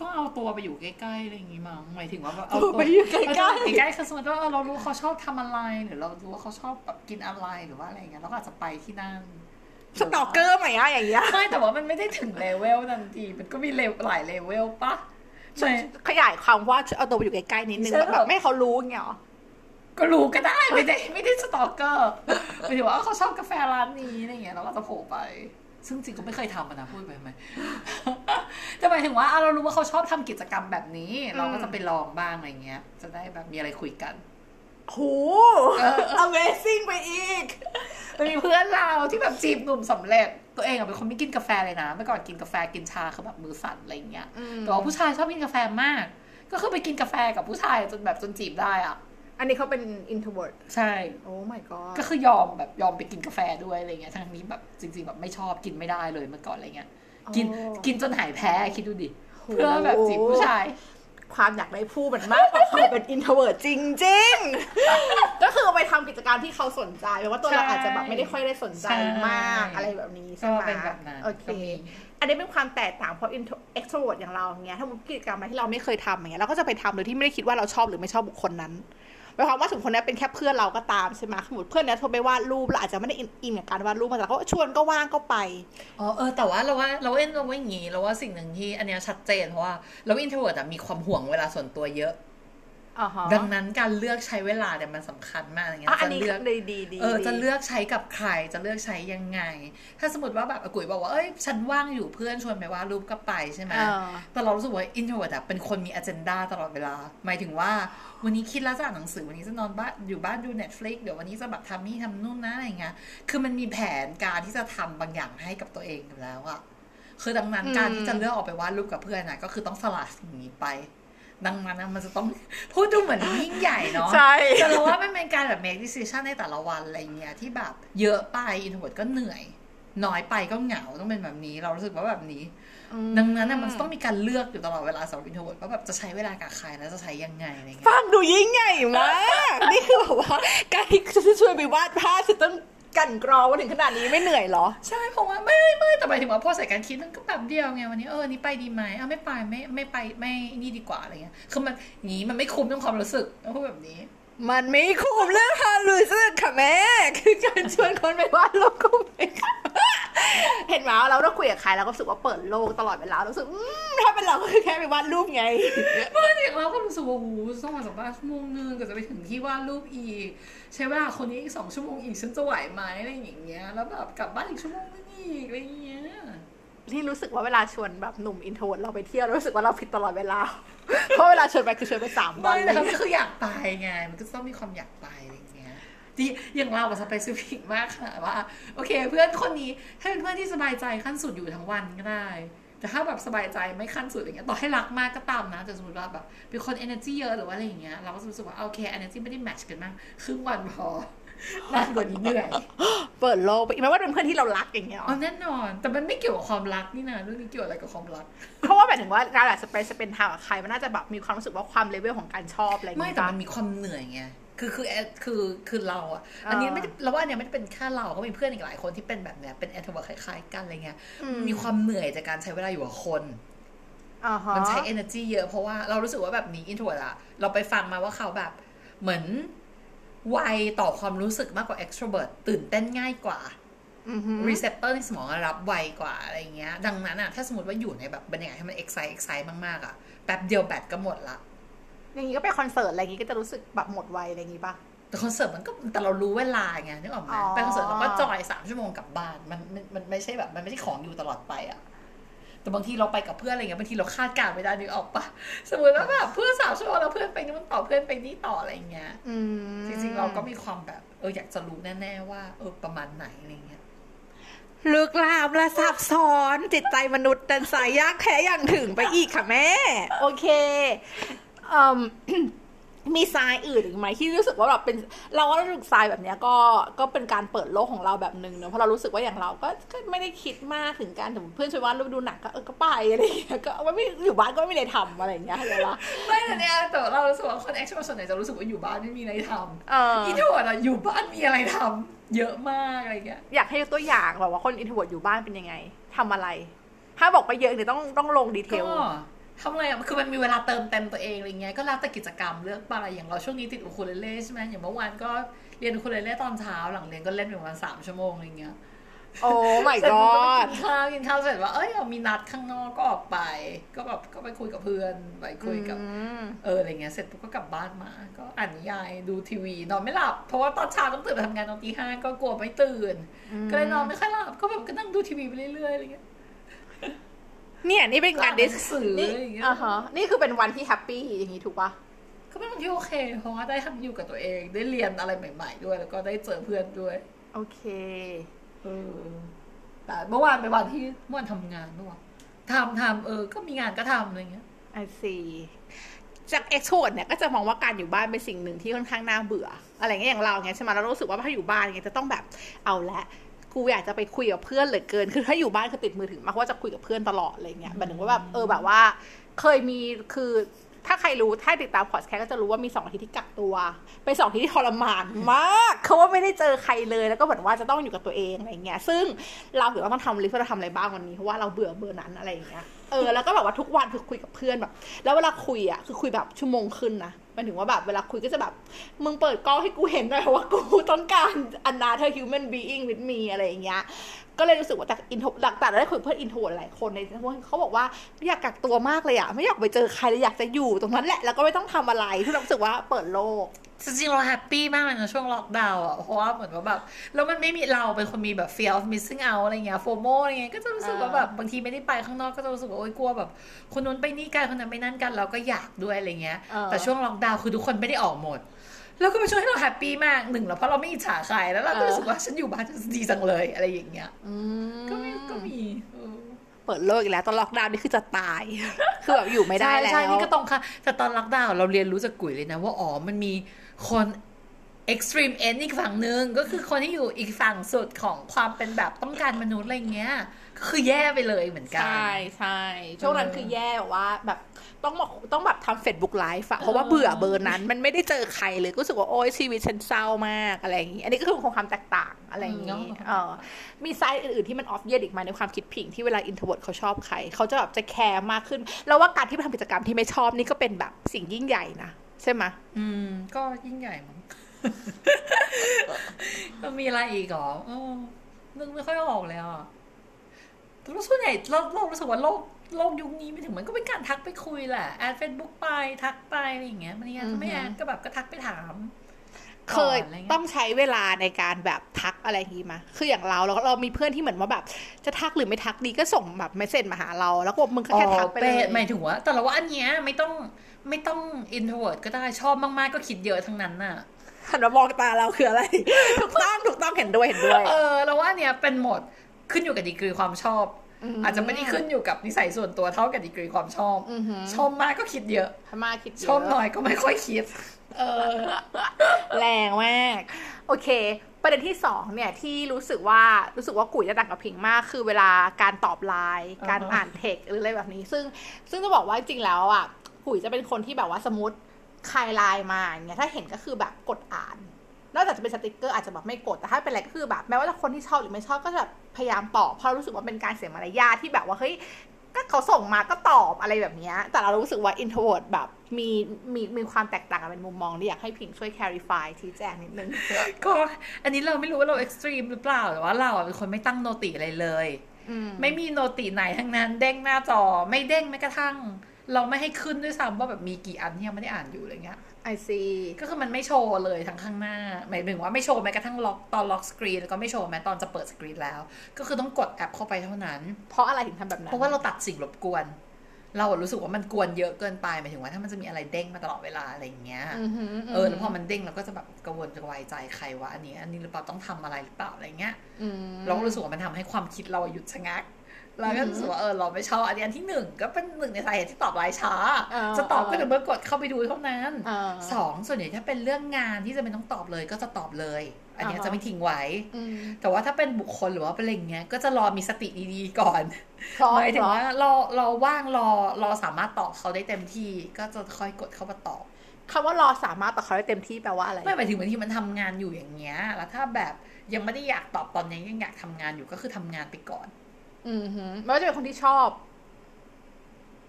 ก็เอาตัวไปอยู่ใกล้ๆอะไรอย่างงี้มั้งหมายถึงว่าแบบตัวไปอยู่ใกล้ๆเอาตัวไปใกล้ๆคือสมมติว่าเรารู้เขาชอบทำอะไรหรือเรารู้ว่าเขาชอบแบบกินอะไรหรือว่าอะไรอย่างเงี้ยเราก็อาจจะไปที่นั่น stalker ไหมอะอย่างเงี้ยไม่แต่ว่ามันไม่ได้ถึงเลเวลทันทีมันก็มีเลเวลหลายเลเวลปะใช่ขยายความว่าเอาตัวไปอยู่ใกล้ๆนิดนึงใช่แบบไม่ให้เขารู้เงี้ยเหรอก็รู้ก็ได้ไม่ได้ไม่ได้สตอกเกอร์หมายถึงว่าเขาชอบกาแฟร้านนี้อะไรเงี้ยเราก็จะโผล่ไป ซึ่งจริงก็ไม่เคยทำอะนะพูดไปไหม แต่หมายถึงว่าอะเรารู้ว่าเขาชอบทำกิจกรรมแบบนี้ เราก็จะไปลองบ้างอะไรเงี้ย จะได้แบบมีอะไรคุยกันโห Amazing ไปอีกมันมีเพื่อนเราที่แบบจีบหนุ่มสำเร็จ ตัวเองอะเป็นคนไม่กินกาแฟเลยนะเมื่อก่อนกินกาแฟกินชาคือแบบมือสั่นอะไรเงี้ยอืมแต่ว่าผู้ชายชอบกินกาแฟมาก ก็คือไปกินกาแฟกับผู้ชายจนแบบจนจีบได้อะอันนี้เขาเป็น introvert ใช่ โอ้ my god ก็คือยอมแบบยอมไปกินกาแฟด้วยอะไรเงี้ยทั้งนี้แบบจริง ๆ แบบไม่ชอบกินไม่ได้เลยเมื่อก่อนอะไรเงี้ย กินอ๋อกินจนหายแพ้คิดดูดิโหเพื่อแบบจีบผู้ชาย ความอยากได้ผู้มันมากกว่าความเป็น introvert จริง ๆ ก็คือเอาไปทำกิจกรรมที่เขาสนใจแปลว่าตัวเราใช่อาจจะแบบไม่ได้ค่อยได้สนใจใช่มากอะไรแบบนี้ใช่ก็ไหมเป็นแบบนั้นโอเคก็มีอันนี้เป็นความแตกต่างเพราะ intro extrovert อย่างเราเงี้ยถ้ามีกิจกรรมอะไรที่เราไม่เคยทำอย่างเงี้ยเราก็จะไปทำโดยที่ไม่ได้คิดว่าเราชอบหรือไม่ชอบบุคคลนั้น หมายความว่าถึงคนนี้เป็นแค่เพื่อนเราก็ตามใช่ไหมสมมติเพื่อนเนี้ยโทรไปวาดรูปเราอาจจะไม่ได้อินกับการวาดรูปมาแต่เขาชวนก็ว่างก็ไปอ๋อเออแต่ว่าเราว่าเราเอ็นเราว่าอย่างนี้เราว่าสิ่งหนึ่งที่อันเนี้ยชัดเจนเพราะว่าเรา introvert มีความห่วงเวลาส่วนตัวเยอะ ดังนั้นการเลือกใช้เวลาเนี่ยมันสำคัญมากอย่างเงี้ยอะอันนี้จะเลือกดีดีดีเออดีจะเลือกใช้กับใครจะเลือกใช้ยังไง ถ้าสมมติว่าแบบอากุยบอกว่าเอ้ยฉันว่างอยู่เพื่อนชวนไปวาดรูปก็ไปใช่ไหมเออแต่เรารู้สึกว่าอินโทรเวิร์ดเป็นคนมีอ g e n d a ตลอดเวลา หมายถึงว่าวันนี้คิดแล้วจะอ่านหนังสือวันนี้จะนอนบ้านอยู่บ้านดู Netflix เดี๋ยววันนี้จะแบบทำนี่ทำนู่นนะอะไรเงี้ยคือมันมีแผนการที่จะทำบางอย่างให้กับตัวเองอยู่แล้วอะคือดังนั้นอืมการที่จะเลือกออกไปวาดรูปกับเพื่อนนะก็คือต้องสละสิ่งนี้ไป ดังนั้นนะมันจะต้องพูดดูเหมือนยิ่งใหญ่เนาะใช่แต่เราว่ามันเป็นการแบบ make decision ในแต่ละวันอะไรเงี้ยที่แบบเยอะไป introvert ก็เหนื่อย น้อยไปก็เหงาต้องเป็นแบบนี้ เรารู้สึกว่าแบบนี้ ดังนั้นน่ะมันต้องมีการเลือกอยู่ตลอดเวลาสำหรับ introvert ว่าแบบจะใช้เวลากับใครแล้วจะใช้ยังไงอะไรเงี้ยฟังดูยิ่งใหญ่มากนี่คือแบบว่าการที่จะชวนไปวาดภาพจะต้อง กลั่นกรองมาถึงขนาดนี้ไม่เหนื่อยเหรอ ใช่เพราะว่าไม่ไม่แต่หมายถึงว่าพอใส่การคิดมันก็แบบเดียวไงวันนี้เออนี่ไปดีไหมอะไม่ไปไม่ไม่ไปไม่นี่ดีกว่าอะไรเงี้ยคือมันนี้มันไม่คุ้มต้องความรู้สึกต้องพูดแบบนี้ มันไม่คุ้มเรื่องความรู้สึกค่ะแม่ คือการชวนคนไปวาดรูปก็ไม่เห็นไหมเราต้องคุยกับใครเราก็รู้สึกว่าเปิดโลกตลอดเวลารู้สึกถ้าเป็นเราก็คือแค่ไปวาดรูปไงไม่อย่างเราก็รู้สึกว่าโอ้โหต้องมาสัมภาษณ์ชั่วโมงนึงก็จะไปถึงที่วาดรูปอีก ใช้เวลาคนนี้อีกสองชั่วโมงอีกฉันจะไหวไหมอะไรอย่างเงี้ยแล้วแบบกลับบ้านอีกชั่วโมงนึงอีกอะไรอย่างเงี้ย ที่รู้สึกว่าเวลาชวนแบบหนุ่มอินโทรเราไปเที่ยวรู้สึกว่าเราผิดตลอดเวลา เพราะเวลาชวนไปคือชวนไปสามวัไม่นแต่ก็คืออยากไปไง มันก็ต้องมีความอยากไปอะไรอย่างเงี้ยที่อย่างเราอะสเปซิฟิกมากค่ะว่า โอเค เพื่อนคนนี้ถ้าเป็นเพื่อนที่สบายใจขั้นสุดอยู่ทั้งวันก็ได้แต่ถ้าแบบสบายใจไม่ขั้นสุดอย่างเงี้ยต่อให้รักมากก็ตามนะแต่สมมติว่าแบบเป็นคน energy เยอะหรือว่าอะไรอย่างเงี้ยเราก็รู้สึกว่าโอเค energy ไม่ได้แมทช์กันมากครึ่งวันพอ นานกว่านี้เหนื่อยเปิดโลกไปไม่ว่าเป็นเพื่อนที่เรารักอย่างเงี้ยหรอ๋ออแน่นอน แต่มันไม่เกี่ยวกับความรักนี่นะเรื่องนี้เกี่ยวอะไรกับความรัก เพราะว่าหมายถึงว่าการแบบ spend time กับใครมันน่าจะแบบมีความรู้สึกว่าความเลเวลของการชอบอะไรอย่างไม่เงี้ยแต่มันมีความเหนื่อยไงคือคือแอดคือคือเราอะ อันนี้ไม่ได้เราว่าอันเนี้ยไม่ได้เป็นแค่เราก็มีเพื่อนอีกหลายคนที่เป็นแบบเนี้ยเป็นแอดเวอร์คล้ายๆกันอะไรเงี้ยมีความเหนื่อยจากการใช้เวลาอยู่กับคนอ่าฮะมันใช้ energy เยอะเพราะว่าเรารู้สึกว่าแบบนี้ introvert อะเราไปฟังมาว่าเขาแบบเหมือน ไวต่อความรู้สึกมากกว่า extrovert ตื่นเต้นง่ายกว่าอือฮึ receptor ในสมองรับไวกว่าอะไรเงี้ย ดังนั้นอะถ้าสมมติว่าอยู่ในแบบบรรยากาศที่มัน excite excite มากๆอะแป๊บเดียวแบตก็หมดละ อย่างงี้ก็ไปคอนเสิร์ตอะไรอย่างงี้ก็จะรู้สึกแบบหมดไวอะไรอย่างงี้ป่ะแต่คอนเสิร์ตมันก็แต่เรารู้เวลาไงนึกออกไหมอ๋อไปคอนเสิร์ตเราก็จอยสามชั่วโมงกลับบ้านมันมันมันไม่ใช่แบบมันไม่ใช่ของอยู่ตลอดไปอะ แต่บางทีเราไปกับเพื่อนอะไรเงี้ยบางทีเราคาดการณ์ไม่ได้นึกออกปะสมมติว่าแบบเพื่อนสามชั่วโมงแล้วเพื่อนไปนู่นต่อเพื่อนไปนี่ต่ออะไรเงี้ยอืมจริงๆเราก็มีความแบบ เอออยากจะรู้แน่ๆว่า เออประมาณไหนอะไรเงี้ยลึกลามและซับซ้อนจิตใจมนุษย์ดันสายยากแท้อย่างถึงไปอีกค่ะแม่ โอเคเอ่ม มีทรายอื่นอีกไหมที่รู้สึกว่าแบบเป็นเราก็รู้สึกทรายแบบเนี้ยก็ก็เป็นการเปิดโลกของเราแบบหนึ่งเนอะเพราะเรารู้สึกว่าอย่างเราก็ก็ไม่ได้คิดมากถึงการถึงเพื่อนชวนว่ารูปดูหนังก็เออก็ไปอะไรอย่างเงี้ยก็ไม่อยู่บ้านก็ไม่มีอะไรทำอะไรอย่างเงี้ยเข้าใจปะไม่แต่เนี่ยแต่เรารู้สึกว่าคนแอคชั่นส่วนใหญ่จะรู้สึกว่าอยู่บ้านไม่มีอะไรทำเอออีที่หัวอะอยู่บ้านมีอะไรทำเยอะมากอะไรเงี้ยอยากให้ยกตัวอย่างแบบว่าคนอินทวดอยู่บ้านเป็นยังไงทำอะไร ถ้าบอกไปเยอะเนี่ยต้องต้องลง detail ทำอะไรอะคือมันมีเวลาเติมเต็มตัวเองอะไรเงี้ย ก็แล้วแต่กิจกรรมเลือกไปอย่างเราช่วงนี้ติดอูคูเลเล่ใช่ไหมอย่างเมื่อวานก็เรียนอูคูเลเล่ตอนเช้าหลังเรียนก็เล่นไปประมาณสามชั่วโมงอะไรเงี้ย โอ้ my เสร็จปุ๊บก็ไป god กินข้าวกินข้าวเสร็จว่า เอ้ยมีนัดข้างนอกก็ออกไป ก็แบบก็ไปคุยกับเพื่อนไปคุยกับอืมเอออะไรเงี้ย เสร็จปุ๊บก็กลับบ้านมา ก็อ่านนิยายดูทีวีนอนไม่หลับ เพราะว่าตอนเช้าต้องตื่นไปทำงานตอนตีห้าก็กลัวไม่ตื่น ก็เลยนอนไม่ค่อยหลับ ก็แบบก็นั่งดูทีวีไปเรื่อยๆอะไรเงี้ย เนี่ยนี่เป็นการอ่านหดินัสงสือนี่อะไรอย่างเงี้ยอ่าฮะนี่คือเป็นวันที่ happy อย่างนี้ถูกปะก็เป็นวันที่โอเค เพราะว่าได้ทำอยู่กับตัวเอง ได้เรียนอะไรใหม่ ๆ ด้วย แล้วก็ได้เจอเพื่อนด้วย โอเคเออแต่เมื่อวานเป็นวันที่เมื่อวานทำงานเมื่อวานทำทำเออ ก็มีงานก็ทำอะไรเงี้ย I see จากเอ็กโทดเนี่ยก็จะมองว่าการอยู่บ้านเป็นสิ่งหนึ่งที่ค่อนข้างน่าเบื่อ อะไรเงี้ยอย่างเราเงี้ยใช่ไหมเรารู้สึกว่าถ้าอยู่บ้านเงี้ยจะต้องแบบเอาละ กูอยากจะไปคุยกับเพื่อนเหลือเกิน คือถ้าอยู่บ้านคือติดมือถือมากว่าจะคุยกับเพื่อนตลอดอะไรเงี้ยแบบถึงว่าแบบเออแบบว่า เคยมีคือถ้าใครรู้ถ้าติดตามพอดแคสต์ก็จะรู้ว่ามีสองอาทิตย์ที่กักตัวเป็นสองอาทิตย์ที่ทรมานมากเขาว่าไม่ได้เจอใครเลยแล้วก็เหมือนว่าจะต้องอยู่กับตัวเองอะไรเงี้ย ซึ่งเราถือว่าต้องทำ list ว่าเราทำอะไรบ้างวันนี้เพราะว่าเราเบื่อเบอร์นั้นอะไรอย่างเงี้ยเออแล้วก็แบบว่าทุกวันคือคุยกับเพื่อนแบบ แล้วเวลาคุยอะคือคุยแบบชั่วโมงขึ้นนะห มันถึงว่าแบบเวลาคุยก็จะแบบ มึงเปิดกล้องให้กูเห็นหน่อยว่ากูต้องการอันนาเธอ human being with me อะไรอย่างเงี้ย ก็เลยรู้สึกว่าแต่ intro หลักแต่ได้คุยกับเพื่อน intro หลายคนในพวกเขาบอกว่าไม่อยากกักตัวมากเลยอะไม่อยากไปเจอใครเลยอยากจะอยู่ตรงนั้นแหละแล้วก็ไม่ต้องทำอะไรที่เรารู้สึกว่าเปิดโลกจริงๆเรา happy มากเลยนะช่วงล็อกดาวน์อะเพราะว่าเหมือนว่าแบบแล้วมันไม่มีเราเป็นคนมีแบบ fear of missing out อะไรเงี้ย FOMO อะไรเงี้ยก็จะรู้สึกว่าแบบบางทีไม่ได้ไปข้างนอกก็จะรู้สึกว่าโอ๊ยกลัวแบบคนนู้นไปนี่กันคนนั้นไปนั่นกันเราก็อยากด้วยอะไรเงี้ยเออแต่ช่วงล็อกดาวน์คือทุกคนไม่ได้ออกหมด แล้วก็เป็นช่วงที่เรา happy มากหนึ่งแล้วเพราะเราไม่อิจฉาใครแล้วเราก็รู้สึกว่าฉันอยู่บ้านฉันดีจังเลยอะไรอย่างเงี้ยอืมก็มีก็มีเออเปิดโลกอีกแล้วตอนล็อกดาวน์นี่คือจะตาย คือแบบอยู่ไม่ได้แล้ว ใช่ใช่นี่ก็ตรงค่ะ แต่ตอนล็อกดาวน์เราเรียนรู้จากกุ๋ยเลยนะว่าอ๋อมันมีคน extreme end อีกฝั่งหนึ่งก็คือคนที่อยู่อีกฝั่งสุดของความเป็นแบบต้องการมนุษย์อะไรเงี้ยก็คือแย่ไปเลยเหมือนกัน ใช่ใช่ช่วงนั้นเออคือแย่แบบว่าแบบต้องบอกต้องแบบทำ Facebook Live อะเพราะว่าเบื่อเบอร์นั้น มันไม่ได้เจอใครเลยก็รู้สึกว่า โอ๊ยชีวิตฉันเศร้ามากอะไรอย่างงี้ อันนี้ก็คือคงความแตกต่างอะไรอย่างงี้เออมี side อื่นๆที่มัน opposite อีกมาในความคิดผิงที่เวลา introvert เขาชอบใคร เขาจะแบบจะแคร์มากขึ้น แล้วว่าการที่ไปทำกิจกรรมที่ไม่ชอบนี่ก็เป็นแบบสิ่งยิ่งใหญ่นะใช่ไหมยอืม ก็ยิ่งใหญ่มั้ง มันมีอะไรอีกเหรอเออนึกไม่ค่อยออกเลยอะแต่ว่าส่วนใหญ่เราเรารู้สึกว่าโลกโลกยุคนี้ไม่ถึงมันก็เป็นการทักไปคุยแหละแอดเฟซบุ๊กไปทักไปอะไรอย่างเงี้ยมันเนี่ยถ้าไม่แอดก็แบบก็ทักไปถามเคยก่อนอะไรเงี้ยต้องใช้เวลาในการแบบทักอะไรอย่างงี้มา คืออย่างเราเราเรามีเพื่อนที่เหมือนว่าแบบ จะทักหรือไม่ทักดีก็ส่งแบบเมสเซจมาหาเรา แล้วก็บอกมึงก็แค่ทักไปเลยอ๋อหมายถึงว่าแต่เราว่าอันเนี้ยไม่ต้องไม่ต้อง introvert ก็ได้ชอบมากๆก็คิดเยอะทั้งนั้นน่ะ หันมามองตาเราคืออะไร ถูกต้องถูกต้องเห็นด้วยเห็นด้วย เออเราว่าอันเนี้ยเป็นหมดขึ้นอยู่กับดีกรีความชอบมอาจจะไม่ได้ขึ้นอยู่กับนิสัยส่วนตัวเท่ากับดีกรีความชอบอือหือชอบมากก็คิดเยอะพม่าคิดเยชอบอะหน่อยก็ไม่ค่อยคิด เออ แรงมาก โอเค ประเด็นที่สองเนี่ยที่รู้สึกว่ารู้สึกว่ากุ๋ยจะต่างกับพิงมาก คือเวลาการตอบไลน์การอ่าฮะอ่านเทคหรืออะไรแบบนี้ ซึ่งซึ่งจะบอกว่าจริงๆแล้วอะกุ๋ยจะเป็นคนที่แบบว่าสมมติ ใครไลน์มาอย่างเงี้ยถ้าเห็นก็คือแบบกดอ่าน นอกจากจะเป็นสติกเกอร์อาจจะแบบไม่กดแต่ถ้าเป็นอะไรก็คือแบบแม้ว่าจะคนที่ชอบหรือไม่ชอบก็จะแบบพยายามตอบเพราะรู้สึกว่าเป็นการเสียมารยาทที่แบบว่าเฮ้ยก็เขาส่งมาก็ตอบอะไรแบบเนี้ยแต่เรารู้สึกว่า introvert แบบมีมีมีความแตกต่างกันเป็นมุมมองที่อยากให้พิงช่วย clarify ชี้แจงนิดนึง ก็อันนี้เราไม่รู้ว่าเรา extreme หรือเปล่า แต่ว่าเราอะเป็นคนไม่ตั้ง noti อะไรเลยอืมไม่มี noti ไหนทั้งนั้น เด้งหน้าจอไม่เด้งแม้กระทั่ง เราไม่ให้ขึ้นด้วยซ้ำว่าแบบมีกี่อันที่ยังไม่ได้อ่านอยู่อะไรเงี้ย I see ก็คือมันไม่โชว์เลยทั้งข้างหน้า หมายถึงว่าไม่โชว์แม้กระทั่งล็อกตอน lock screen แล้วก็ไม่โชว์แม้ตอนจะเปิดสกรีนแล้ว ก็คือต้องกดแอปเข้าไปเท่านั้น เพราะอะไรถึงทำแบบนั้น เพราะว่าเราตัดสิ่งรบกวน เราอะรู้สึกว่ามันกวนเยอะเกินไปหมายถึงว่าถ้ามันจะมีอะไรเด้งมาตลอดเวลาอะไรอย่างเงี้ยอือหือเออแล้วพอมันเด้งเราก็จะแบบกระวนกระวายใจใครวะอันนี้ อันนี้หรือเปล่าต้องทำอะไรหรือเปล่าอะไรเงี้ยอืมเราก็รู้สึกว่ามันทำให้ความคิดเราหยุดชะงัก เราก็รู้สึกว่าเออเราไม่ชอบอันนี้อันที่หนึ่งก็เป็นหนึ่งในสาเหตุที่ตอบไลน์ช้า จะตอบก็แต่อเมื่อกดเข้าไปดูเท่านั้นอ่าสองส่วนใหญ่ถ้าเป็นเรื่องงานที่จะเป็นต้องตอบเลยก็จะตอบเลย อันเนี้ยอ่าฮะจะไม่ทิ้งไว้อืมแต่ว่าถ้าเป็นบุคคลหรือว่าเป็นอะไรอย่างเงี้ยก็จะรอมีสติดีๆก่อนเพราะหมายถึงเพราะว่าเราเราว่างรอรอสามารถตอบเขาได้เต็มที่ก็จะค่อยกดเข้ามาตอบคำว่ารอสามารถต่อเขาได้เต็มที่แปลว่าอะไร ไม่หมายถึงบางทีมันทำงานอยู่อย่างเงี้ย แล้วถ้าแบบยังไม่ได้อยากตอบตอนนี้ยังอยากทำงานอยู่ก็คือทำงานไปก่อน อือหือไม่ว่าจะเป็นคนที่ชอบ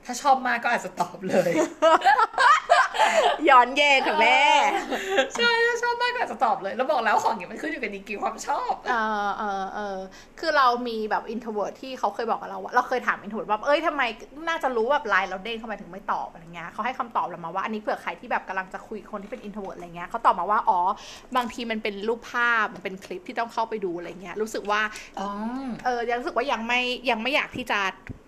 ถ้าชอบมากก็อาจจะตอบเลย ย้อนแย้งค่ะแม่ ใช่ชอบมากก็จะตอบเลย แล้วบอกแล้วของอย่างเงี้ยมันขึ้นอยู่กับดีกรีความชอบ เออเออเออคือเรามีแบบ introvert ที่เขาเคยบอกกับเราว่าเราเคยถาม introvert ว่าเอ้ยทำไมน่าจะรู้แบบไลน์เราเด้งเข้าไปถึงไม่ตอบอะไรเงี้ยเขาให้คำตอบเรามาว่าอันนี้เผื่อใครที่แบบกำลังจะคุยกับคนที่เป็น introvert อะไรเงี้ยเขาตอบมาว่าอ๋อบางทีมันเป็นรูปภาพมันเป็นคลิปที่ต้องเข้าไปดูอะไรเงี้ยรู้สึกว่าเออยังรู้สึกว่ายังไม่ยังไม่อยากที่จะ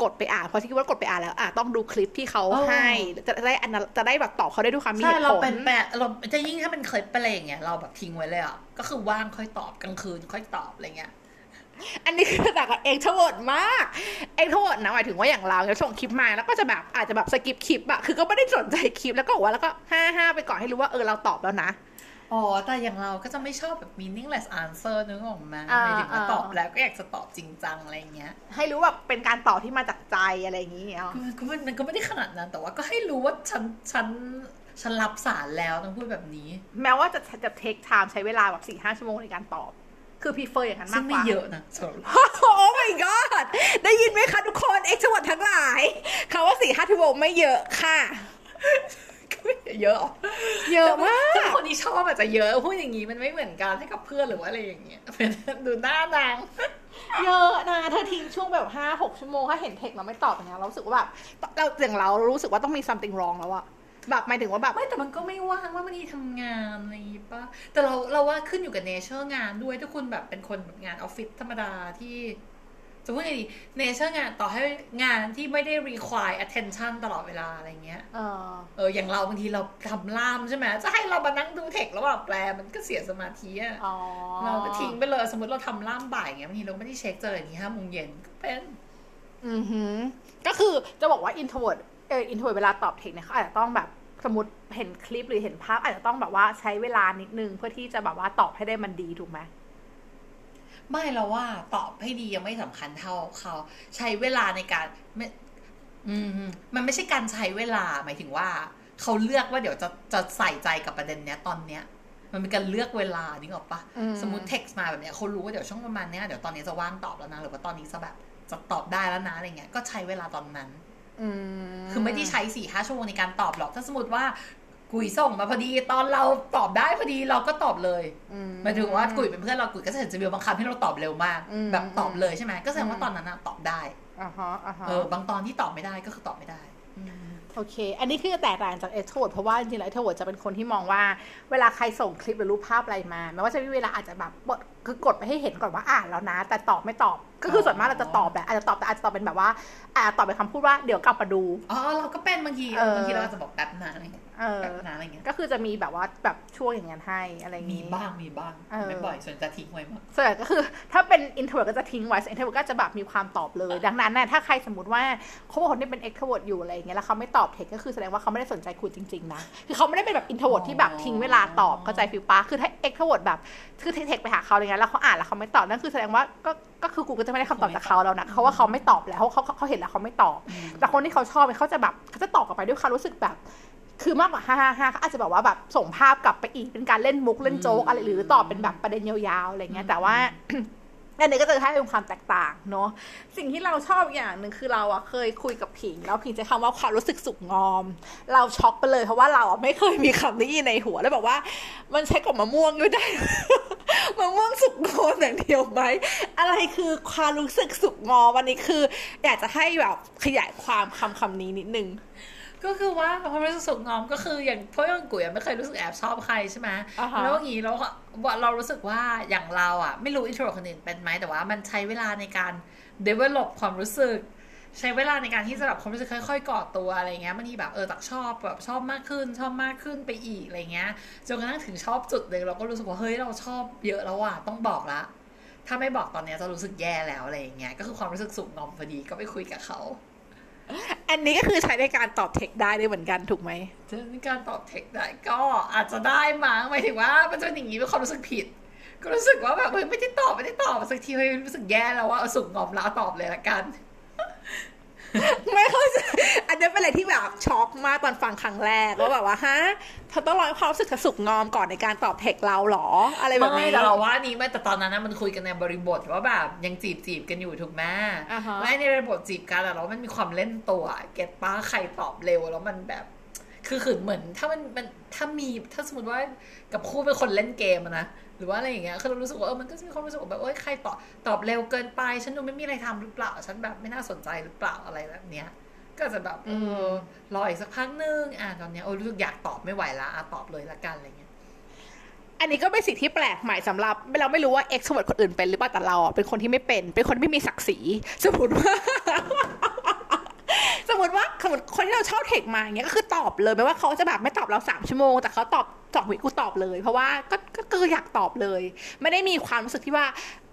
กดไปอ่านเพราะที่ว่ากดไปอ่านแล้วอะต้องดูคลิปที่เขาให้จะได้อันนั้นจะได้แบบตอบเขาได้ด้วยความมีใช่เหตุเราผลเป็นแปะเราจะยิ่งถ้าเป็นคลิปไปอะไรอย่างเงี้ยเราแบบทิ้งไว้เลยอะก็คือว่างค่อยตอบกลางคืนค่อยตอบอะไรเงี้ยอันนี้คือต่างกับ extrovert มาก extrovert นะหมายถึงว่าอย่างเราจะส่งคลิปมาแล้วก็จะแบบอาจจะแบบ skip คลิปอะคือก็ไม่ได้สนใจคลิปแล้วก็บอกว่าแล้วก็ห้าห้าไปก่อนให้รู้ว่าเออเราตอบแล้วนะอ๋อ แต่อย่างเราก็จะไม่ชอบแบบ meaningless answer นึกออกป่ะอ่าหมายถึงว่าอ่าตอบแล้วก็อยากจะตอบจริงจังอะไรเงี้ย ให้รู้ว่าเป็นการตอบที่มาจากใจอะไรอย่างนี้เนาะคือก็มันมันก็ไม่ได้ขนาดนั้น แต่ว่าก็ให้รู้ว่าฉันฉัน ฉันรับสารแล้วต้องพูดแบบนี้ แม้ว่าจะจะ take time ใช้เวลาแบบสี่ห้าชั่วโมงในการตอบ คือ prefer อย่างนั้นซึ่งกกไม่ว่าเยอะนะสำหรับเราโอ้ my god ได้ยินไหมคะทุกคน extrovert ทั้งหลายคำว่าสี่ห้าชั่วโมงไม่เยอะค่ะก็ไม่เยอะหรอกเยอะมากถ้าคนที่ชอบอาจจะเยอะพูดอย่างนี้มันไม่เหมือนกันให้กับเพื่อนหรือว่าอะไรอย่างเงี้ยเป็นดูหน้านาง เยอะนะเธอทิ้งช่วงแบบห้าหกชั่วโมงถ้าเห็นเทคเราไม่ตอบอย่างเงี้ยเรารู้สึกว่าแบบเราอย่างเรารู้สึกว่าต้องมี something wrong แล้วอะ แบบหมายถึงว่าแบบไม่แต่มันก็ไม่ว่างว่ามันนี่ทำงานอะไรอย่างงี้ป่ะแต่เราเราว่าขึ้นอยู่กับ nature งานด้วยถ้าคุณแบบเป็นคนแบบงานออฟฟิศธรรมดาที่จะพูดไงดี nature งานต่อให้งานที่ไม่ได้ require attention ตลอดเวลาอะไรเงี้ยเออเอออย่างเราบางทีเราทำล่ามใช่ไหมจะให้เรามานั่งดูเทคแล้วแบบแปลมันก็เสียสมาธิอะอ๋อเราก็ทิ้งไปเลยสมมติเราทำล่ามบ่ายเงี้ยบางทีเราไม่ได้เช็คเจออย่างนี้ห้าโมงเย็นก็เป็น อือหือก็คือจะบอกว่า introvert เออ introvert เวลาตอบเทคเนี่ยเขาอาจจะต้องแบบสมมติเห็นคลิปหรือเห็นภาพ อาจจะต้องแบบว่าใช้เวลานิดนึงเพื่อที่จะแบบว่าตอบให้ได้มันดีถูกไหมไม่เราว่าตอบให้ดียังไม่สำคัญเท่าเขาใช้เวลาในการไม่อืมมันไม่ใช่การใช้เวลาหมายถึงว่าเขาเลือกว่าเดี๋ยวจะจะใส่ใจกับประเด็นเนี้ยตอนเนี้ย มันเป็นการเลือกเวลานึกออกปะอืมสมมติเท็กซ์มาแบบเนี้ยเขารู้ว่าเดี๋ยวช่วงประมาณเนี้ยเดี๋ยวตอนนี้จะว่างตอบแล้วนะหรือว่าตอนนี้จะแบบจะตอบได้แล้วนะอะไรเงี้ยก็ใช้เวลาตอนนั้นอืม คือไม่ได้ใช้สี่ห้าชั่วโมงในการตอบหรอกถ้าสมมติว่ากุยส่งมาพอดีตอนเราตอบได้พอดีเราก็ตอบเลยอืหมายถึงว่ากุยเป็นเพื่อนเรากุยก็จะเห็นจะมีบางคำที่เราตอบเร็วมากอืมแบบตอบเลยใช่ไหมก็แสดงว่าตอนนั้นอะตอบได้อ่าฮะอ่าฮะเออบางตอนที่ตอบไม่ได้ก็คือตอบไม่ได้ โอเค อันนี้คือแตกต่างจากเอ t โ o เพราะว่าจริงๆแล้วเอ t โ o จะเป็นคนที่มองว่า เวลาใครส่งคลิปหรือรูปภาพอะไรมาแม้ว่าจะมีเวลาอาจจะแบบกดคือกดไปให้เห็นก่อนว่าอ่านแล้วนะ แต่ตอบไม่ตอบ ก็คือส่วนมากเราจะตอบแหละอาจจะตอบแต่อาจจะตอบเป็นแบบว่าอาจจะตอบเป็นคำพูดว่าเดี๋ยวกลับมาดู อ๋อเราก็เป็นบางทีเออบางทีเราก็จะบอกแป๊บนะ อะไรเงี้ยเออแป๊บนะอะไรเงี้ยก็คือจะมีแบบว่าแบบช่วงอย่างนั้นให้อะไรอย่างมีงี้บ้างมีบ้างเออไม่บ่อยส่วนจะทิ้งไว้มากส่วนใหญ่ก็คือ ถ้าเป็น introvert ก็จะทิ้งไว้ introvert ก็จะแบบมีความตอบเลย ดังนั้นน่ะถ้าใครสมมติว่าเขาบอกคนที่เป็น extrovert อยู่อะไรอย่างเงี้ยแล้วเขาไม่ตอบเทคก็คือแสดงว่าเขาไม่ได้สนใจคุณจริงๆนะคือเขาไม่ได้เป็นแบบ introvert ที่แบบทิ้งเวลาตอบเข้าใจฟิลปะคือถ้า extrovert แบบคือเทคไปหาเขาอะไรเงี้ยแล้วเขาอ่านแล้วเขาไม่ตอบนั่นคือแสดงว่าก็ก็คือกูก็จะไม่ได้คำตอบจากเขาแล้วนะเขาว่าเขาไม่ตอบแล้วเขาเขาเขาเห็นแล้วเขาไม่ตอบ แต่คนที่เขาชอบเนี่ยเขาจะแบบเขาจะตอบกลับไปด้วยความรู้สึกแบบ คือมากกว่าฮ่าฮ่าฮ่าเขาอาจจะแบบว่าแบบส่งภาพกลับไปอีกเป็นการเล่นมุกเล่นโจ๊กอะไรหรือตอบเป็นแบบประเด็นยาวๆอะไรเงี้ยแต่ว่าอันนี้ก็จะให้เป็นความแตกต่างเนาะสิ่งที่เราชอบอย่างหนึ่งคือเราอะเคยคุยกับผิง แล้วผิงใช้คำว่าความรู้สึกสุขงอม เราช็อกไปเลยเพราะว่าเราอะไม่เคยมีคำนี้ในหัวแล้วบอกว่า มันใช้กับมะม่วงด้วยได้มะม่วงสุกงอมอย่างเดียวไหมอะไรคือความรู้สึกสุขงอมวันนี้คือ อยากจะให้แบบขยายความคำคำนี้นิดนึง ก็คือว่าความรู้สึกสุขงอมก็คืออย่างเพราะอย่างกุ๋ยอะไม่เคยรู้สึกแอบชอบใครใช่ไหมอ่าฮะแล้วอย่างนี้เราก็ว่าเรารู้สึกว่าอย่างเราอะ ไม่รู้อินโทรคนอื่นเป็นไหมแต่ว่ามันใช้เวลาในการ develop ความรู้สึก ใช้เวลาในการที่จะแบบความรู้สึกค่อยๆก่อตัวอะไรเงี้ยบางทีแบบเออตักชอบแบบชอบมากขึ้น ชอบมากขึ้นไปอีกอะไรเงี้ยจนกระทั่งถึงชอบจุดหนึ่งเราก็รู้สึกว่าเฮ้ยเราชอบเยอะแล้วอะต้องบอกละถ้าไม่บอกตอนเนี้ยจะรู้สึกแย่แล้วอะไรอย่างเงี้ยก็คือความรู้สึกสุขงอมพอดีก็ไปคุยกับเขา อันนี้ก็คือใช้ในการตอบเทคได้ด้วยเหมือนกันถูกไหมในการตอบเทคได้ก็อาจจะได้มั้งหมายถึงว่ามันจะเป็นอย่างนี้เป็นความรู้สึกผิด ก็รู้สึกว่าแบบเฮ้ยไม่ได้ตอบไม่ได้ตอบสักทีเฮ้ยรู้สึกแย่แล้วว่าเอาสุกงอมแล้วเอาตอบเลยละกัน ไม่เข้าใจอันนี้เป็นอะไรที่แบบช็อกมากตอนฟังครั้งแรกว่าแบบว่าฮะเธอต้องรอให้ความรู้สึกเธอสุกงอมก่อนในการตอบเทคเราเหรอ อะไรแบบไม่นี้แต่เราว่านี่ไม่แต่ตอนนั้นนะมันคุยกันในบริบทว่าแบบยังจีบจีบกันอยู่ถูกไหมอ่าฮะไม่ในบริบทจีบกันอะเรามันมีความเล่นตัว เก็ตป้าใครตอบเร็วแล้วมันแบบคือคือเหมือนถ้ามันมันถ้ามีถ้าสมมติว่ากับคู่เป็นคนเล่นเกมอะนะ หรือว่าอะไรอย่างเงี้ยคือเรารู้สึกว่าเออมันก็จะมีความรู้สึกว่าแบบเอ้ยใครตอบตอบเร็วเกินไป ฉันดูไม่มีอะไรทำหรือเปล่า ฉันแบบไม่น่าสนใจหรือเปล่าอะไรแบบเนี้ยก็จะแบบเออรออีกสักพักนึงอะตอนเนี้ยโอ้รู้สึกอยากตอบไม่ไหวละอะตอบเลยละกันอะไรเงี้ยอันนี้ก็เป็นสิ่งที่แปลกใหม่สำหรับ เราไม่รู้ว่า extrovert คนอื่นเป็นหรือเปล่าแต่เราอะเป็นคนที่ไม่เป็น เป็นคนที่ไม่มีศักดิ์ศรีสมมติว่า สมมติคนที่เราชอบเทคมาอย่างเงี้ยก็คือตอบเลยไม่ว่าเขาจะแบบไม่ตอบเราสามชั่วโมง แต่เขาตอบสองวิกูตอบเลย เพราะว่าก็ก็ก็คืออยากตอบเลย ไม่ได้มีความรู้สึกที่ว่า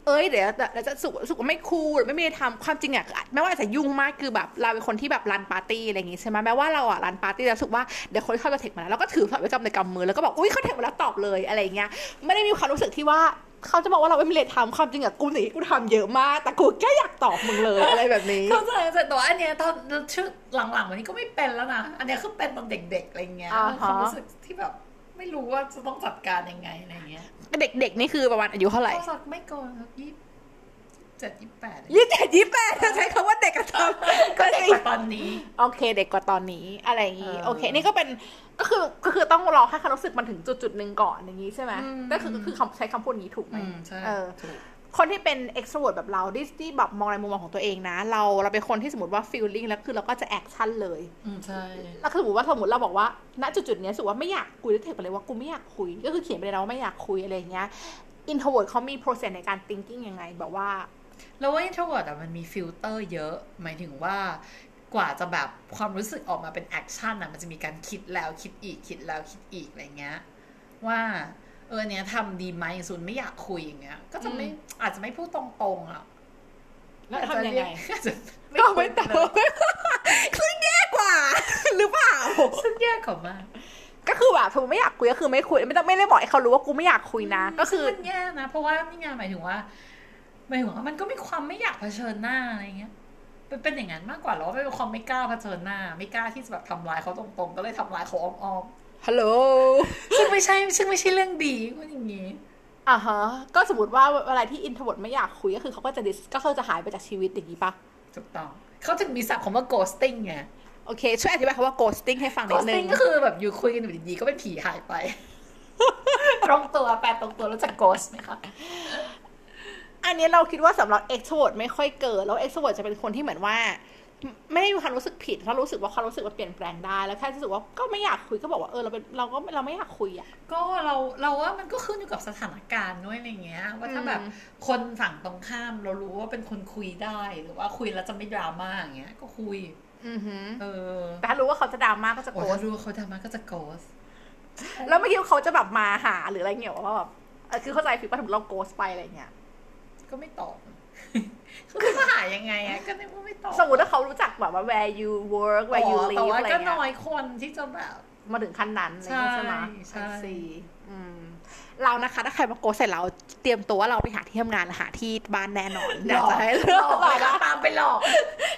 เอ้ยเดี๋ยวเดี๋ยวจะสุกสุกว่าไม่คูลหรือไม่มีอะไรทำความจริงอะแม้ว่าจะยุ่งมากคือแบบเราเป็นคนที่แบบรันปาร์ตี้อะไรอย่างงี้ใช่ไหมแม้ว่าเราอะรันปาร์ตี้แล้วรู้สึกว่าเดี๋ยวคนที่เขาจะเทคมาแล้วเราก็ถือสายไว้กำในกำมือแล้วก็บอกอุ้ยเขาเทคมาแล้วตอบเลยอะไรอย่างเงี้ยไม่ได้มีความรู้สึกที่ว่าเขาจะบอกว่าเราไม่มีอะไรทำความจริงอะกูหนีกูทำเยอะมาก แต่กูแค่อยากตอบมึงเลยอะไรแบบนี้เข้าใจเข้าใจแต่ว่าอันเนี้ยตอนชื่อหลังๆวันนี้ก็ไม่เป็นแล้วนะอันเนี้ยคือเป็นตอนเด็กๆอะไรเงี้ยอ่าฮะความรู้สึกที่แบบ ไม่รู้ว่าจะต้องจัดการยังไงอะไรเงี้ย เด็กๆนี่คือประมาณอายุเท่าไหร่ก็สักไม่เกินสักยี่เจ็ดยี่แปดยี่สิบเจ็ดยี่สิบแปดใช้คำว่าเด็กกระทำก็ก็เด็กจริงกว่าตอนนี้ โอเค เด็กกว่าตอนนี้อะไรอย่างนี้เออโอเค นี่ก็เป็นก็คือก็คือต้องรอให้ความรู้สึกมันถึงจุดจุดๆหนึ่งก่อนอย่างนี้ใช่ไหมอืมก็คือก็คือคำใช้คำพูดนี้ถูกไหมอืมใช่เออถูก คนที่เป็น extrovert แบบเราที่ที่แบบมองในมุมมองของตัวเองนะ เราเราเป็นคนที่สมมติว่า feeling แล้วคือเราก็จะ action เลยอืมใช่แล้วคือสมมติว่าสมมติเราบอกว่าณจุดจุดๆเนี้ยรู้สึกว่าไม่อยากคุยแล้วเทคไปเลยว่ากูไม่อยากคุย ก็คือเขียนไปเลยนะว่าไม่อยากคุยอะไรอย่างเงี้ย introvert เขามี process ในการ thinking ยังไงแบบว่าแล้วว่า introvert อะมันมีฟิลเตอร์เยอะ หมายถึงว่ากว่าจะแบบความรู้สึกออกมาเป็น action อะมันจะมีการคิดแล้วคิดอีกคิดแล้วคิดอีกอะไรเงี้ยว่า เอออันเนี้ยทำดีไหมศูนย์ไม่อยากคุยอย่างเงี้ย ก็จะไม่อาจจะไม่พูดตรงๆอะแล้วทำยังไงอาจจะก็ไม่ตพูดอบซึ่งแย่กว่า หรือเปล่าซึ่งแย่กว่ามากก็คือแบบถ้าไม่อยากคุยก็คือไม่คุย ไม่ต้องไม่ได้บอกให้เขารู้ว่ากูไม่อยากคุยนะ ก็คือมันแย่นะ เพราะว่านี่ไงหมายถึงว่าหมายถึงว่ามันก็มีความไม่อยากเผชิญหน้าอะไรเงี้ยเป็นเป็นอย่างนั้นมากกว่าแล้วเป็นความไม่กล้าเผชิญหน้า ไม่กล้าที่จะแบบทำร้ายเขาตรงๆ ก็เลยทำร้ายเขาอ้อม ฮัลโหลๆซึ่งไม่ใช่ซึ่งไม่ใช่เรื่องดีว่าอย่างงี้อ่าฮะ ก็สมมติว่าเวลาที่อินทวดไม่อยากคุยก็คือเขาก็จะ dis ก็คือจะหายไปจากชีวิตอย่างนี้ปะถูกต้องเขาถึงมีศัพท์คำว่า ghosting ไงโอเค ช่วยอธิบายคำว่า ghosting ให้ฟังนิดนึง ghosting ก็คือแบบอยู่คุยกันอยู่ดีๆก็เป็นผีหายไป ตรงตัวแปลตรงตัวรู้จัก ghost ไหมคะอันนี้เราคิดว่าสำหรับ extrovert ไม่ค่อยเกิด แล้ว extrovert จะเป็นคนที่เหมือนว่า ไม่ได้มีความรู้สึกผิดถ้ารู้สึกว่าความรู้สึกมันเปลี่ยนแปลงได้ แล้วแค่รู้สึกว่าก็ไม่อยากคุยก็บอกว่าเออเราเป็นเราก็เราไม่อยากคุยอะ ก็เราเราว่ามันก็ขึ้นอยู่กับสถานการณ์ด้วยอะไรเงี้ย ว่าถ้าแบบอืมคนฝั่งตรงข้ามเรารู้ว่าเป็นคนคุยได้หรือว่าคุยแล้วจะไม่ดราม่าอย่างเงี้ย ก็คุยอือหือเออแต่ถ้ารู้ว่าเขาจะดราม่าก็จะโอ้โกรธถ้ารู้ว่าเขาดราม่าก็จะโกสแล้วไม่คิดว่าเขาจะแบบมาหาหรืออะไรเงี้ยว่าแบบเออคือเข้าใจฟิลว่าถึงเราโกสไปอะไรเงี้ย ก็ไม่ตอบเขาจะมาหายังไงอะก็ในเมื่อไม่ตอบสมมติถ้าเขารู้จักแบบว่า where you work อ๋ where you อแต่ live ว่าอะไรก็เงี้น้อยยคนที่จะแบบมาถึงขั้นนั้นอะไรอย่างงี้ใช่ไหมใช่ I see อืมเรานะคะถ้าใครมาโกสเสร็จเราเตรียมตัวว่าเราไปหาที่ทำงานหรือหาที่บ้านแน่นอนอยากจะให้หเลืลอกอกหลไปอกก็นะตามไปหลอก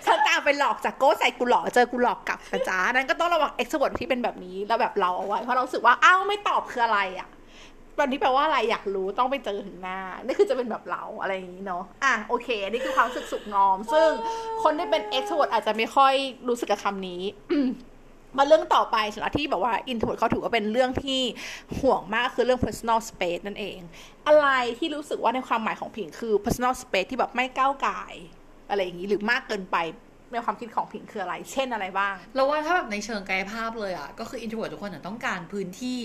ฉันตามไปหลอกจากโกสใส่กูหลอกเจอกูหลอกกลับนะจ๊ะนั้นก็ต้องระวังเอ็กซ์วที่เป็นแบบนี้แล้วแบบเราเอาไว้เพราะเรารู้สึกว่าอ้าวไม่ตอบคืออะไรอะ วันนี้แปลว่าอะไรอยากรู้ต้องไปเจอถึงหน้า นี่คือจะเป็นแบบเราอะไรอย่างนี้เนาะอะโอเคอันนี่คือความรู้สึกสุกงอม ซึ่งคนที่เป็นเอ็กซ์วอาจจะไม่ค่อยรู้สึกกับคำนี้มาเรื่องต่อไปสำหรับที่แบบว่า introvert เขาถือว่าเป็นเรื่องที่ห่วงมากคือเรื่อง personal space นั่นเอง อะไรที่รู้สึกว่าในความหมายของผิงคือ personal space ที่แบบไม่ก้าวไก่ายอะไรอย่างนี้หรือมากเกินไปในความคิดของผิงคืออะไร เช่นอะไรบ้าง เราว่าถ้าแบบในเชิงกายภาพเลยอะก็คือ introvert ทุกคนอะต้องการพื้นที่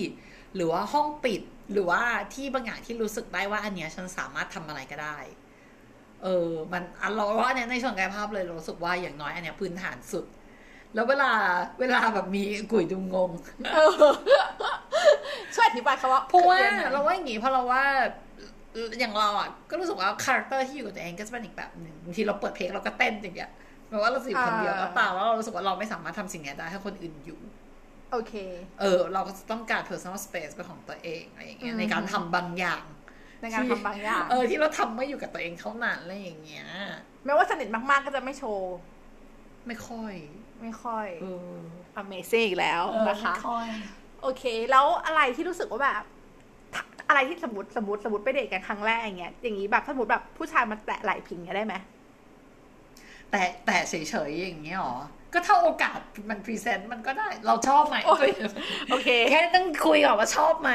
หรือว่าห้องปิดหรือว่าที่บางอย่างที่รู้สึกได้ว่าอันเนี้ยฉันสามารถทำอะไรก็ได้ เออ มันอันเราว่าอันเนี้ยในเชิงกายภาพเลยเรารู้สึกว่าอย่างน้อยอันเนี้ยพื้นฐานสุด แล้วเวลาเวลาแบบมีกุยดูงงช่วยอธิบายคำว่าเพราะว่าคือยังไงเราว่าอย่างงี้เพราะเราว่าอย่างเราอะก็รู้สึกว่า character ที่อยู่กับตัวเองก็จะเป็นอีกแบบหนึ่งบางทีเราเปิดเพลงเราก็เต้นอย่างเงี้ยแม้ว่าเราสิบคนเดียวก็ตามแล้วเรารู้สึกว่าเราไม่สามารถทำสิ่งเนี้ยได้ให้คนอื่นอยู่ โอเค เออ เราก็จะต้องการ personal space เป็นของตัวเองอะไรอย่างเงี้ยอืมในการทำบางอย่าง ในการทำบางอย่าง เออที่เราทำไม่อยู่กับตัวเองเท่านั้นอะไรอย่างเงี้ยแม้ว่าสนิทมากๆก็จะไม่โชว์ ไม่ค่อย ไม่ค่อยเออ Amazing อีกแล้วเออนะคะไม่ค่อยโอเค แล้วอะไรที่รู้สึกว่าแบบอะไรที่สมมติสมมติสมมติไปเดทกันครั้งแรกอย่างเงี้ยอย่างนี้แบบสมมติแบบผู้ชายมาแตะไหล่ผิงเงี้ยได้ไหมแตะแตะเฉยๆอย่างเงี้ยหรอ ก็ถ้าโอกาสมัน present มันก็ได้ เราชอบไหมโอเคโอเคแค่ต้องคุยก่อนว่าชอบไหม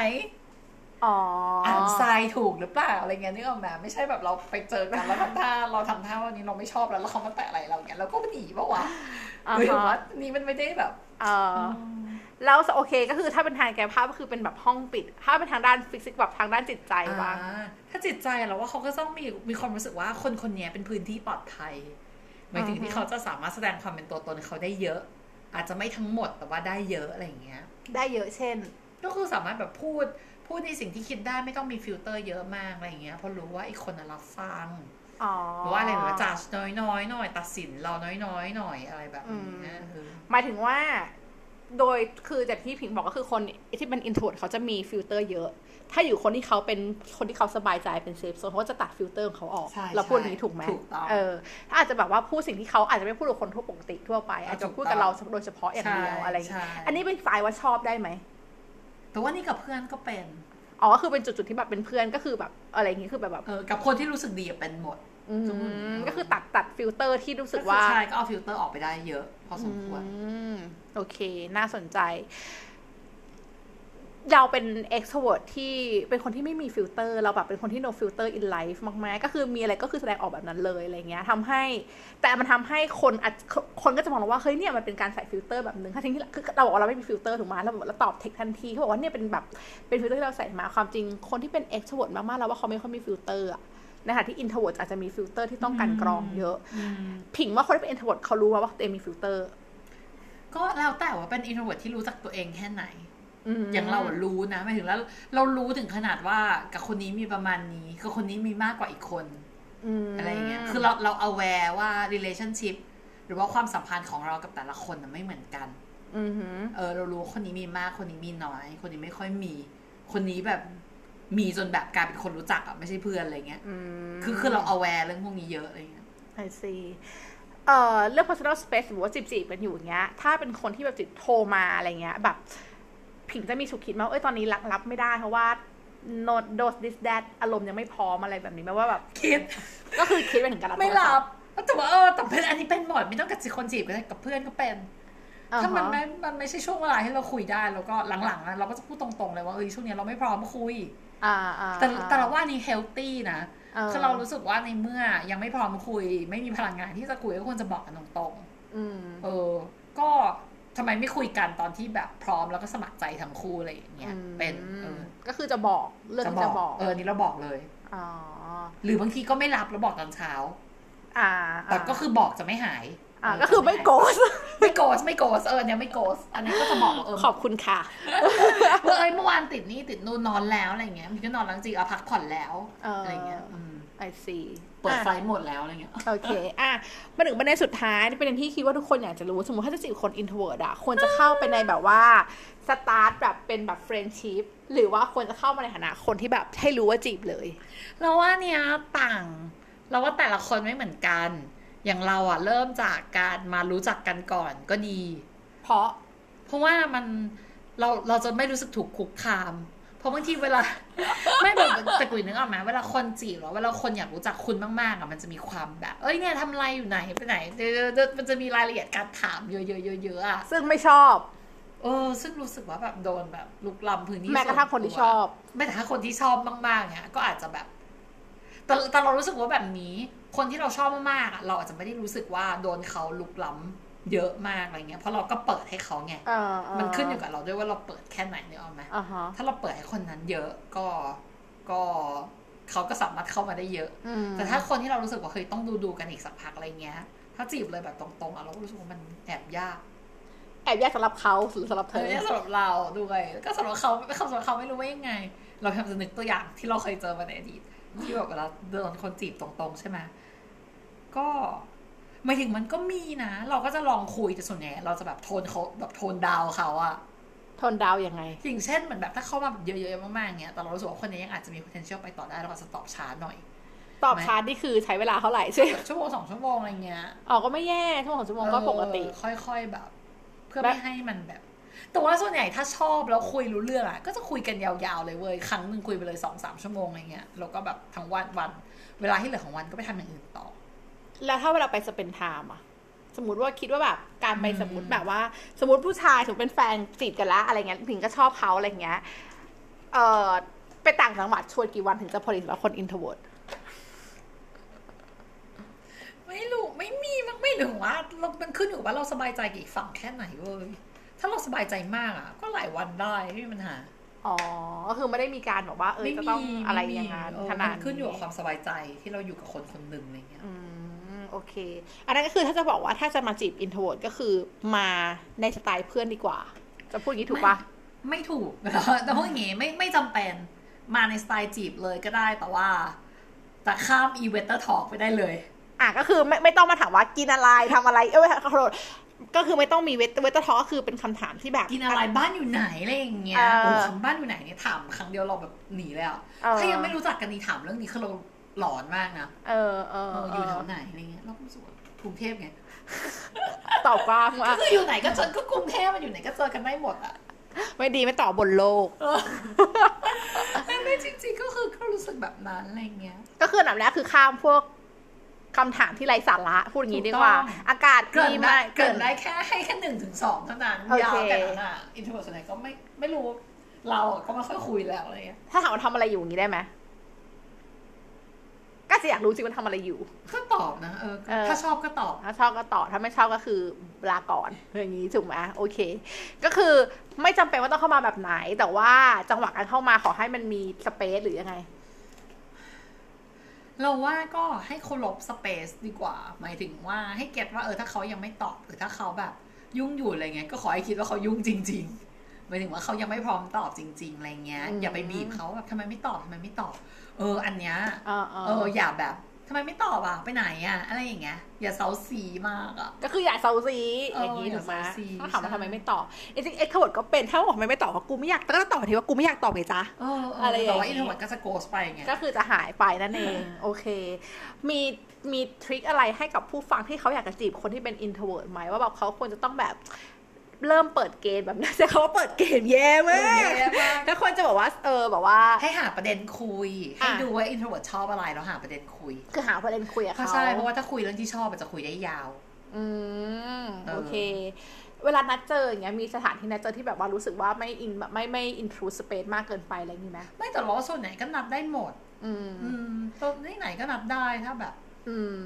อ๋อออ่านทรายถูกหรือเปล่าอะไรเงี้ยนึกออกไหมไม่ใช่แบบเราไปเจอกันแล้วทำท่าเราทำท่าวันนี้เราไม่ชอบแล้วแล้วเขามาแตะอะไรเราเงี้ยเราก็หนีปะวะอ่าหรือฮะว่านี่มันไม่ได้แบบเออแล้วโอเคก็คือถ้าเป็นทางกายภาพก็คือเป็นแบบห้องปิด ถ้าเป็นทางด้าน physical แบบทางด้านจิตใจบ้างอ่าถ้าจิตใจเราว่าเขาก็ต้องมีมีความรู้สึกว่าคนคนนี้เป็นพื้นที่ปลอดภัย หมายถึงอือฮึที่เขาจะสามารถแสดงความเป็นตัวตนเขาได้เยอะ อาจจะไม่ทั้งหมดแต่ว่าได้เยอะอะไรอย่างเงี้ย ได้เยอะเช่น ก็คือสามารถแบบพูดพูดในสิ่งที่คิดได้ไม่ต้องมีฟิลเตอร์เยอะมากอะไรอย่างเงี้ยเพราะรู้ว่าอีกคนน่ะรับฟังอ๋อหรือว่าอะไรแบบจัดน้อยๆหน่อย ตัดสินเราน้อยๆหน่อยอะไรแบบนี้นะเออหมายถึงว่า โดยคือจากที่ผิงบอกก็คือคนที่เป็น introvert เขาจะมีฟิลเตอร์เยอะ ถ้าอยู่คนที่เขาเป็นคนที่เขาสบายใจเป็น safe zone เขาก็จะตัดฟิลเตอร์ของเขาออกใช่เราพูดใช่อย่างนี้ถูกไหมถูกต้องเออถ้าอาจจะแบบว่าพูดสิ่งที่เขาอาจจะไม่พูดกับคนทั่วปกติทั่วไป อาจจะพูดกับเราโดยเฉพาะอย่างเดียวใช่อะไรอย่างเงี้ยใช่อันนี้เป็นสายว่าชอบได้ไหมแต่ว่านี่กับเพื่อนก็เป็นอ๋อก็คือเป็นจุดๆที่แบบเป็นเพื่อนก็คือแบบอะไรอย่างงี้คือแบบแบบเออกับคนที่รู้สึกดีอะเป็นหมดอืมทุกคนก็คือตัดตัดฟิลเตอร์ที่รู้สึกว่าใช่ก็เอาฟิลเตอร์ออกไปได้เยอะ พอสมควรอืมโอเค น่าสนใจ เราเป็น extrovert ที่เป็นคนที่ไม่มีฟิลเตอร์ เราแบบเป็นคนที่ no filter in life มากๆ ก็คือมีอะไรก็คือแสดงออกแบบนั้นเลยอะไรเงี้ยทำให้ แต่มันทำให้คนอาจคนก็จะมองเราว่าเฮ้ยเนี่ยมันเป็นการใส่ฟิลเตอร์แบบหนึ่งถ้าทิ้งที่คือเราบอกว่าเราไม่มีฟิลเตอร์ถูกไหมเราบอกเราตอบเทคทันทีเขาบอกว่าเนี่ยเป็นแบบเป็นฟิลเตอร์ที่เราใส่มาความจริงคนที่เป็น extrovert มากๆแล้วว่าเขาไม่ค่อยมีฟิลเตอร์อะในขณะที่ introvert อาจจะมีฟิลเตอร์ที่ต้องการกรองเยอะ ผิงว่าคนที่เป็น introvert เขารู้ว่าตัวเองมีฟิลเตอร์ก็แล้วแต่ว่าเป็น introvert ที่รู้จักตัวเองแค่ไหนม อย่างเราอะรู้นะหมายถึงแล้ว เรารู้ถึงขนาดว่ากับคนนี้มีประมาณนี้กับคนนี้มีมากกว่าอีกคนมอะไรอย่างเงี้ย คือเราเรา aware ว่า relationship หรือว่าความสัมพันธ์ของเรากับแต่ละคนน่ะไม่เหมือนกันออือหือเออ เรารู้ว่าคนนี้มีมากคนนี้มีน้อย คนนี้ไม่ค่อยมี คนนี้แบบมีจนแบบกลายเป็นคนรู้จักอะไม่ใช่เพื่อนอะไรเงี้ยอืมคือคือเรา aware เรื่องพวกนี้เยอะอะไรเงี้ย I see เอ่อเรื่อง personal space หรือว่าจีบจีบๆกันอยู่อย่างเงี้ย ถ้าเป็นคนที่แบบจิตโทรมาอะไรเงี้ย แบบ ผิงจะมีสุขคิดมาว่าเอ้ยตอนนี้รับรับไม่ได้เพราะว่า not dose this that อารมณ์ยังไม่พร้อมอะไรแบบนี้ไหมว่าแบบคิด ก็คือคิดไปถึงการรับไม่โทศัรัพท์บแต่ว่าเออแต่เป็นอันนี้เป็นหมดไม่ต้องกับคนจีบก็ได้กับเพื่อนก็เป็นอ่าฮะถ้ามันไม่มันไม่ใช่ช่วงเวลาให้เราคุยได้แล้วก็หลังๆนะเราก็จะพูดตรงๆเลยว่าเออช่วงนี้เราไม่พร้อมคุยอ่าอ่าแต่แต่เราว่านี่เฮลตี้นะเออคือเรารู้สึกว่าในเมื่อยังไม่พร้อมคุย ไม่มีพลังงานที่จะคุยก็ควรจะบอกกันตรงอืมๆเออ ก็ ทำไมไม่คุยกันตอนที่แบบพร้อมแล้วก็สมัครใจทั้งคู่อะไรอย่างเงี้ยเป็นเออก็คือจะบอกเรื่องที่จะบอก เออนี่เราบอกเลยอ๋อหรือบางทีก็ไม่รับแล้วบอกตอนเช้า อ่าแต่ก็คือบอกจะไม่หายอ่าก็คือไม่โกสไม่โกสไม่โกสเออเนี่ยไม่โกสอันนี้ก็จะบอกว่าเออขอบคุณค่ะว่าเอ้ยเมื่อวานติดนี่ติดนู่นนอนแล้วอะไรเงี้ยมันก็นอนแล้วจริงๆเอาพักผ่อนแล้วเออออะไรเงี้ยอืม I see เปิดอะไฟหมดแล้วอะไรเงี้ยโอเค อะมาถึงประเด็นสุดท้ายที่ประเด็นที่คิดว่าทุกคนอยากจะรู้ สมมติถ้าจะจีบคน introvert อะควรจะเข้าไปในแบบว่าสตาร์ทแบบเป็นแบบ friendship หรือว่าควรจะเข้ามาในฐานะคนที่แบบให้รู้ว่าจีบเลยเราว่าเนี้ยต่างเราว่าแต่ละคนไม่เหมือนกัน อย่างเราอะเริ่มจากการมารู้จักกันก่อนก็ดี เพราะ เพราะว่ามันเราเราจะไม่รู้สึกถูกคุกคาม เพราะบางทีเวลา ไม่แบบแต่กุยนึกออกไหมเวลาคนจีบหรือเวลาคนอยากรู้จักคุณมากๆอะมันจะมีความแบบ เอ้ยเนี่ยทำอะไรอยู่ไหนไปไหนเดี๋ยวเดี๋ยวมันจะมีรายละเอียดการถามเยอะๆเยอะๆอะซึ่งไม่ชอบเออซึ่งรู้สึกว่าแบบโดนแบบลุกล้ำพื้นที่แม้กระทั่งคนที่ชอบแม้แต่ถ้าคนที่ชอบมากๆเนี่ยก็อาจจะแบบแต่แต่เรารู้สึกว่าแบบนี้ คนที่เราชอบมากๆอะเราอาจจะไม่ได้รู้สึกว่าโดนเขาลุกล้ำ เยอะมากอะไรเงี้ยเพราะเราก็เปิดให้เขาไงเออเมันขึ้นอยู่กับเราด้วยว่าเราเปิดแค่ไหนเนี่ยเอาไหมอ่าฮะถ้าเราเปิดให้คนนั้นเยอะก็ก็เขาก็สามารถเข้ามาได้เยอะอืมแต่ถ้าคนที่เรารู้สึกว่าเคยต้องดูดูๆกันอีกสักพักอะไรเงี้ย ถ้าจีบเลยแบบตรงๆอะเราก็รู้สึกว่ามันแอบยาก แอบแยกสำหรับเขาหรือสำหรับเธเอออเนี่ยสำหรับเราด้วยแล้วก็สำหรับเขาเขาสำหรับเขาไม่รู้ว่ายังไง เราพยายามจะนึกตัวอย่างที่เราเคยเจอมาในอดีตที่แบบเวลาโดนคนจีบตรงๆ ใช่ไหมก็ หมายถึงมันก็มีนะ เราก็จะลองคุยแต่ส่วนใหญ่เราจะแบบโทนเขาแบบโทนดาวเขาอะทนดาวยังไง อย่างเช่นเหมือนแบบถ้าเข้ามาแบบเยอะๆมากๆเงี้ยแต่เรารู้สึกว่าคนนี้ยังอาจจะมี potential ไปต่อได้เราอาจจะตอบช้าหน่อย ตอบชาร์จนี่คือใช้เวลาเท่าไหร่ใช่ไหมชั่วโมงสองชั่วโมงอะไรเงี้ยอ๋อก็ไม่แย่ชั่วโมงสองชั่วโมงก็ปกติเออค่อยๆแบบ เพื่อแบบไม่ให้มันแบบแต่ว่าส่วนใหญ่ถ้าชอบแล้วคุยรู้เรื่องอะก็จะคุยกันยาวๆเลยเว้ยครั้งหนึ่งคุยไปเลยสองสามชั่วโมงอะไรเงี้ยแล้วก็แบบทั้งวันวัน เวลาที่เหลือของวันก็ไปทำอย่างอื่นต่อ แล้วถ้าเวลาไปสเปนไทม์อะสมมติว่าคิดว่าแบบการไปอืมสมมติแบบว่า สมมติผู้ชายถึงเป็นแฟนจีบกันละอะไรเงี้ยผิงก็ชอบเขาอะไรเงี้ย เออไปต่างจังหวัดชวนกี่วันถึงจะพอดีสำหรับคน introvert ไม่รู้ไม่มีมันไม่ถึงว่าเรามันขึ้นอยู่กับว่าเราสบายใจกับอีกฝั่งแค่ไหนเว้ยถ้าเราสบายใจมากอะ ก็หลายวันได้ไม่มีปัญหาอ๋อก็คือไม่ได้มีการแบบว่า เออจะต้องอะไรอย่างนั้นเออขนาดมันขึ้นอยู่กับความสบายใจที่เราอยู่กับคนคนหนึ่งอะไรเงี้ยอืม โอเค อันนั้นก็คือถ้าจะบอกว่าถ้าจะมาจีบ introvert ก็คือมาในสไตล์เพื่อนดีกว่า จะพูดอย่างนี้ถูกปะไม่ถูกแต่พูดอย่างงี้ไม่ไม่จำเป็นมาในสไตล์จีบเลยก็ได้แต่ว่าแต่ข้ามอีเวนต์ทอล์กไปได้เลย อะก็คือไม่ไม่ต้องมาถามว่ากินอะไรทำอะไรเอ้ยขอโทษก็คือไม่ต้องมีเวทเวททอก็คือเป็นคำถามที่แบบ กินอะไรบ้านอยู่ไหนอะไรอย่างเงี้ยเออโอ้คำบ้านอยู่ไหนเนี่ยถามครั้งเดียวเราแบบหนีเลยอะเออถ้ายังไม่รู้จักกันนี่ถามเรื่องนี้คือเรา หลอนมากนะเออเออเออเออยู่อแถวไหนอะไรเงี้ยเราก็รู้สึกว่ากรุงเทพไงตอบกว้างว่าก็คืออยู่ไหนก็เจอก็กรุงเทพมันอยู่ไหนก็เจอกันได้หมดอะไม่ดีไม่ตอบบนโลกไม่ไม่จริงๆก็คือก็รู้สึกแบบนั้นอะไรเงี้ย ก็คืออันดับแรกคือข้ามพวกคำถามที่ไร้สาระพูดอย่างนี้ดีกว่าถูกต้องอากาศเกินดีได้มากเกินได้แค่ให้แค่หนึ่งถึงสองเท่านั้นโอเคยาวแต่นั้นอะอินโทรเวิร์ส่วนใหญ่ก็ไม่ไม่รู้เราอะก็ไม่ค่อยคุยแล้วอะไรเงี้ยถ้าถามว่าทำอะไรอยู่อย่างนี้ได้ไหม ก็จะอยากรู้จริงว่าทำอะไรอยู่ ก็ตอบนะเออเออ ถ้าชอบก็ตอบ ถ้าชอบก็ต่อถ้าไม่ชอบก็คือลาก่อนอย่างนี้ถูกไหมโอเค ก็คือไม่จำเป็นว่าต้องเข้ามาแบบไหน แต่ว่าจังหวะการเข้ามาขอให้มันมีสเปซหรือยังไง เราว่าก็ให้เคารพสเปซดีกว่า หมายถึงว่าให้เก็ตว่าเออถ้าเขายังไม่ตอบหรือถ้าเขาแบบยุ่งอยู่อะไรเงี้ยก็ขอให้คิดว่าเขายุ่งจริง ๆ หมายถึงว่าเขายังไม่พร้อมตอบจริง ๆอะไรเงี้ย อืม อย่าไปบีบเขาแบบทำไมไม่ตอบทำไมไม่ตอบเออ อันเนี้ยเออเออเอออย่าแบบทำไมไม่ตอบอะไปไหนอะอะไรอย่างเงี้ยอย่าเซ้าซี้มากอะก็คืออย่าเซ้าซี้เอออย่างนี้ถูกไหมอย่าเซ้าซี้ถ้าถามว่าใช่ทำไมไม่ตอบจริงๆ extrovert ก็เป็นถ้าบอกทำไมไม่ตอบเพราะกูไม่อยากก็ตอบทีว่ากูไม่อยากตอบไงจ๊ะเออเอออะไรอย่างงี้แต่ว่า introvert ก็จะ ghost ไปไงก็คือจะหายไปนั่นเองโอเค มีมี trick อะไรให้กับผู้ฟังที่เขาอยากจะจีบคนที่เป็น introvert ไหมว่าแบบเขาควรจะต้องแบบ เริ่มเปิดเกมแบบนั้นแต่เขาว่าเปิดเกมแย่มากแย่มากก็ควรจะบอกว่าเออแบบว่า ให้หาประเด็นคุย ให้อะดูว่า introvert ชอบอะไรแล้วหาประเด็นคุย คือหาประเด็นคุยกับเพราะเขาใช่เพราะว่าถ้าคุยเรื่องที่ชอบมันจะคุยได้ยาว อืมเออโอเค เวลานัดเจออย่างเงี้ยมีสถานที่นัดเจอที่แบบว่ารู้สึกว่าไม่อินแบบไม่ไม่ intrude space มากเกินไปอะไรอย่างงี้ไหมไม่แต่ล้อส่วนไหนก็นับได้หมดอืมอืมตรงที่ไหนก็นับได้ถ้าแบบ อืม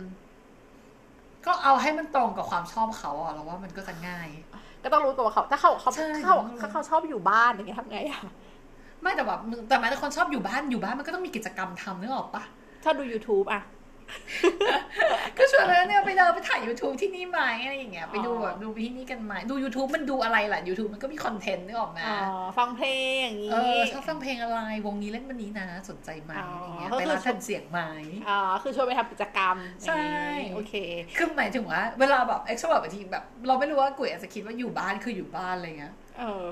ก็เอาให้มันตรงกับความชอบเขาอะเราว่ามันก็จะง่าย ก็ต้องรู้ก่อนว่าเขา ถ้าเขาเขาใช่ถ้าเขาต้องรู้ถ้าเขาชอบอยู่บ้านอย่างเงี้ยทำไงอะไม่แต่แบบมึงแต่แม้แต่คนชอบอยู่บ้านอยู่บ้านมันก็ต้องมีกิจกรรมทำนึกออกปะถ้าดู YouTube อะ ก็ชวนเลยเนี่ยไปเดินไปถ่าย YouTube ที่นี่ไหมอะไรอย่างเงี้ยไปดูอ๋อแบบดูที่นี่กันไหมดู YouTube มันดูอะไรล่ะ YouTube มันก็มีคอนเทนต์นึกออกไหมอ๋อฟังเพลงอย่างงี้เออชอบฟังเพลงอะไร วงนี้เล่นวันนี้นะ สนใจไหมอ๋อออะไรเงี้ยก็คือไปร้านแผ่นเสียงไหมอ๋อคือชวนไปทำกิจกรรม ใช่อย่างงี้โอเคคือหมายถึงว่า เวลาแบบเอ็กซ์แบบบางทีแบบ เราไม่รู้ว่ากุยอาจจะคิดว่าอยู่บ้านคืออยู่บ้านอะไรเงี้ยเออ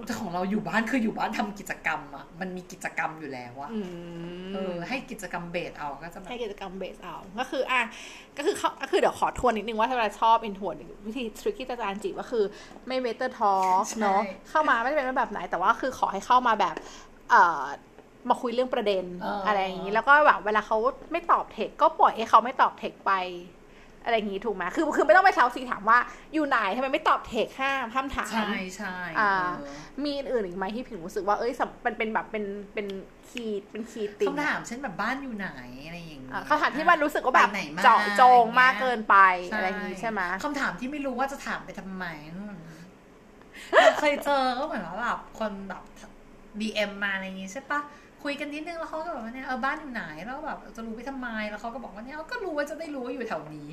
แต่ของเราอยู่บ้านคืออยู่บ้านทำกิจกรรมอะมันมีกิจกรรมอยู่แล้วอะอืเออมให้กิจกรรมเบสเอาก็จะแบบให้กิจกรรมเบสเอา ก็คืออะก็คือเขาก็คือเดี๋ยวขอทวนนิดนึงว่าถ้าเราชอบอินทวนวิธีทริคที่จะจานจีบก็คือไม่เมเตอร์ทอใช่เนาะเข้ามาไม่ได้เป็นแบบไหน แต่ว่าคือขอให้เข้ามาแบบ เอ่อมาคุยเรื่องประเด็นเออออะไรอย่างนี้ แล้วก็แบบเวลาเขาไม่ตอบเทคก็ปล่อยให้เขาไม่ตอบเทคไป อะไรอย่างนี้ถูกไหมคือคือไม่ต้องไปเช้าซีถามว่าอยู่ไหนทำไมไม่ตอบเทคห้ามห้ามถามใช่ใช่อ่าเออมีอื่นอีกไหมที่ผิงรู้สึกว่าเอ้ยสำมันเป็นแบบเป็นเป็นคีย์เป็นคีย์ติงคำถามเช่นแบบบ้านอยู่ไหนอะไรอย่างเงี้ยอะคำถามที่มันรู้สึกว่าแบบไปไหนมาเจาะจงมากอย่เกิยนไปอะไรอย่างนี้ใช่ไหมคำถามที่ไม่รู้ว่าจะถามไปทำไมเราเคยเจอก็เหมือนว่าแบบคนแบบ DM มาอะไรอย่างงี้ใช่ปะคุยกันนิดนึงแล้วเขาก็แบบว่าเนี่ยเออบ้านอยู่ไหนแล้วก็แบบจะรู้ไปทำไมแล้วเขาก็บอกว่าเนี่ยก็รู้ว่าจะได้รู้ว่าอยู่แถวนี้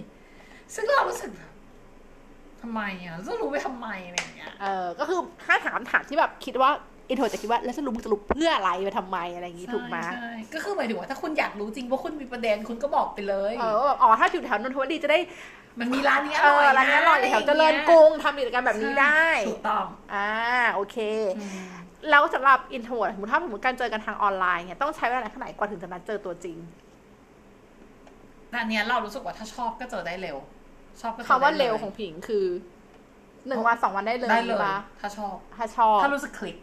ซึ่งเรารู้สึกแบบทำไมอะจะรู้ไปทำไมอะไรอย่างเงี้ยเออก็คือถ้าถามถามที่แบบคิดว่า intro จะคิดว่าแล้วจะรู้มึงจะรู้เพื่ออะไรไปทำไมอะไรอย่างนี้ถูกไหมใช่ก็คือหมายถึงว่าถ้าคุณอยากรู้จริงว่าคุณมีประเด็นคุณก็บอกไปเลยเออว่าแบบอ๋อถ้าอยู่แถวนนทบุรีจะได้ มันมีร้านนี้เออร่อยอร้านนี้อร่อยแถวเจริญกรุงทำกิจกรรมแบบนี้ได้ถูกต้องอ่าโอเค อืมแล้วสำหรับ intro สมมติถ้าสมมติการเจอกันทางออนไลน์เนี่ยต้องใช้เวลาแค่ไหนกว่าถึงจะนัดเจอตัวจริง แต่อันเนี้ยเรารู้สึกว่าถ้าชอบก็เจอได้เร็ว ชอบก็เจอคำว่าได้ลยเร็วของผิงคือหนึ่งวันสองวันได้เลยได้เลยปะถ้าชอบ ถ้าชอบ ถ้ารู้สึกคลิก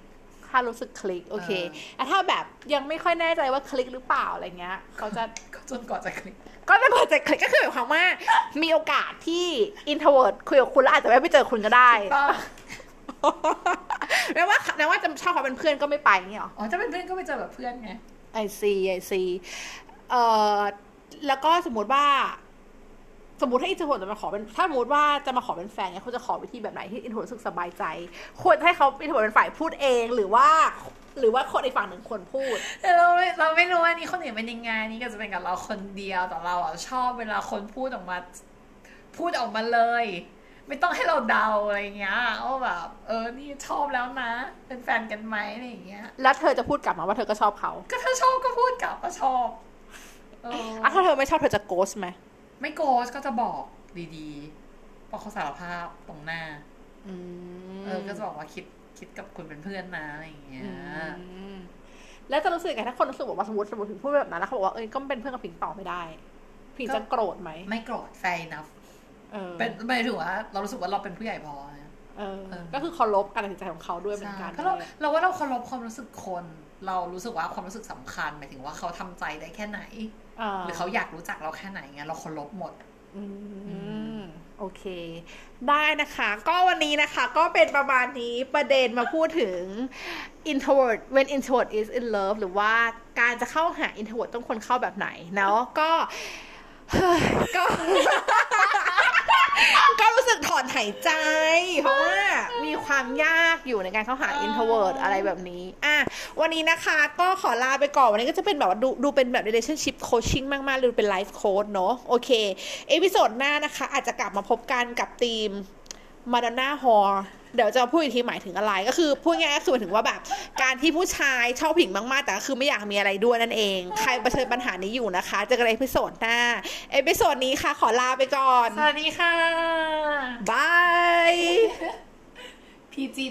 ถ้ารู้สึกคลิก โอเคเออแต่ถ้าแบบยังไม่ค่อยแน่ใจว่าคลิกหรือเปล่าอะไรเงี้ยเขาจะก็จนกว่าจะคลิก ก็จะกดจะคลิกก็คือหมายความว่า มีโอกาสที่ introvert คุยกับคุณแล้วอาจจะไม่ไปเจอคุณก็ได้ก็แม้ว่าแม้ว่าจะชอบเขาเป็นเพื่อนก็ไม่ไปเงี้ยหรอ อ๋อถ้าเป็นเพื่อนก็ไปเจอแบบเพื่อนไงI see I see เอ่อแล้วก็สมมติว่า สมมติถ้า intro จะมาขอเป็นถ้าสมมติว่าจะมาขอเป็นแฟนเนี่ยเขาจะขอวิธีแบบไหนที่ intro รู้สึกสบายใจ ควรให้เขา intro เป็นฝ่ายพูดเองหรือว่า หรือว่าคนอีกฝั่งหนึ่งควรพูด แต่เราไม่เราไม่รู้ว่านี่คนอื่นเป็นยังไงนี่ก็จะเป็นกับเราคนเดียวแต่เราอะชอบเวลาคนพูดออกมา พูดออกมาเลย ไม่ต้องให้เราเดาอะไรอย่างเงี้ยว่าแบบเออนี่ชอบแล้วนะ เป็นแฟนกันไหมอะไรอย่างเงี้ย แล้วเธอจะพูดกลับมาว่าเธอก็ชอบเขาก็ถ้าชอบก็พูดกลับว่าชอบเอออะถ้าเธอไม่ชอบเธอจะโกสไหม ไม่โกสก็จะบอกดีๆบอกเขาสารภาพตรงหน้าอืมเออก็จะบอกว่าคิดคิดกับคุณเป็นเพื่อนนะอะไรอย่างเงี้ยอืมแล้วจะรู้สึกไงถ้าคนรู้สึกบอกว่าสมมติสมมติถึงพูดแบบนั้นแล้วเขาบอกว่าเอ้ยก็เป็นเพื่อนกับผิงต่อไม่ได้ผิงจะโกรธไหมไม่โกรธแฟนนะเออเป็นหมายถึงว่าเรารู้สึกว่าเราเป็นผู้ใหญ่พอนะเออเออก็คือเคารพการตัดสินใจของเขาด้วยเหมือนใช่กันเพราะเราเราว่าเราเคารพความรู้สึกคน เรารู้สึกว่าความรู้สึกสำคัญหมายถึงว่าเขาทำใจได้แค่ไหนา หรือเขาอยากรู้จักเราแค่ไหนเงี้ยเราเคารพหมดอือืมโอเค ได้นะคะ ก็วันนี้นะคะ ก็เป็นประมาณนี้ประเด็นมาพูดถึง introvert when introvert is in love หรือว่าการจะเข้าหา introvert ต้องคนเข้าแบบไหนเนาะก็ก็ ก็รู้สึกถอนหายใจ เพราะว่ามีความยากอยู่ในการเข้าหา introvert อะไรแบบนี้ อะ วันนี้นะคะก็ขอลาไปก่อน วันนี้ก็จะเป็นแบบว่าดูดูเป็นแบบ relationship coaching มากๆเลยดูเป็น life coach เนอะโอเค episode หน้านะคะ อาจจะกลับมาพบกันกับทีม Madonna Hall เดี๋ยวจะพูดอีกทีหมายถึงอะไร ก็คือพูดง่ายๆก็คือหมายถึงว่าแบบ การที่ผู้ชายชอบผู้หญิงมากๆ แต่ก็คือไม่อยากมีอะไรด้วยนั่นเอง ใครเผชิญปัญหานี้อยู่นะคะเจอกันใน episode หน้า เอพิโซดนี้ค่ะขอลาไปก่อน สวัสดีค่ะบายพีจี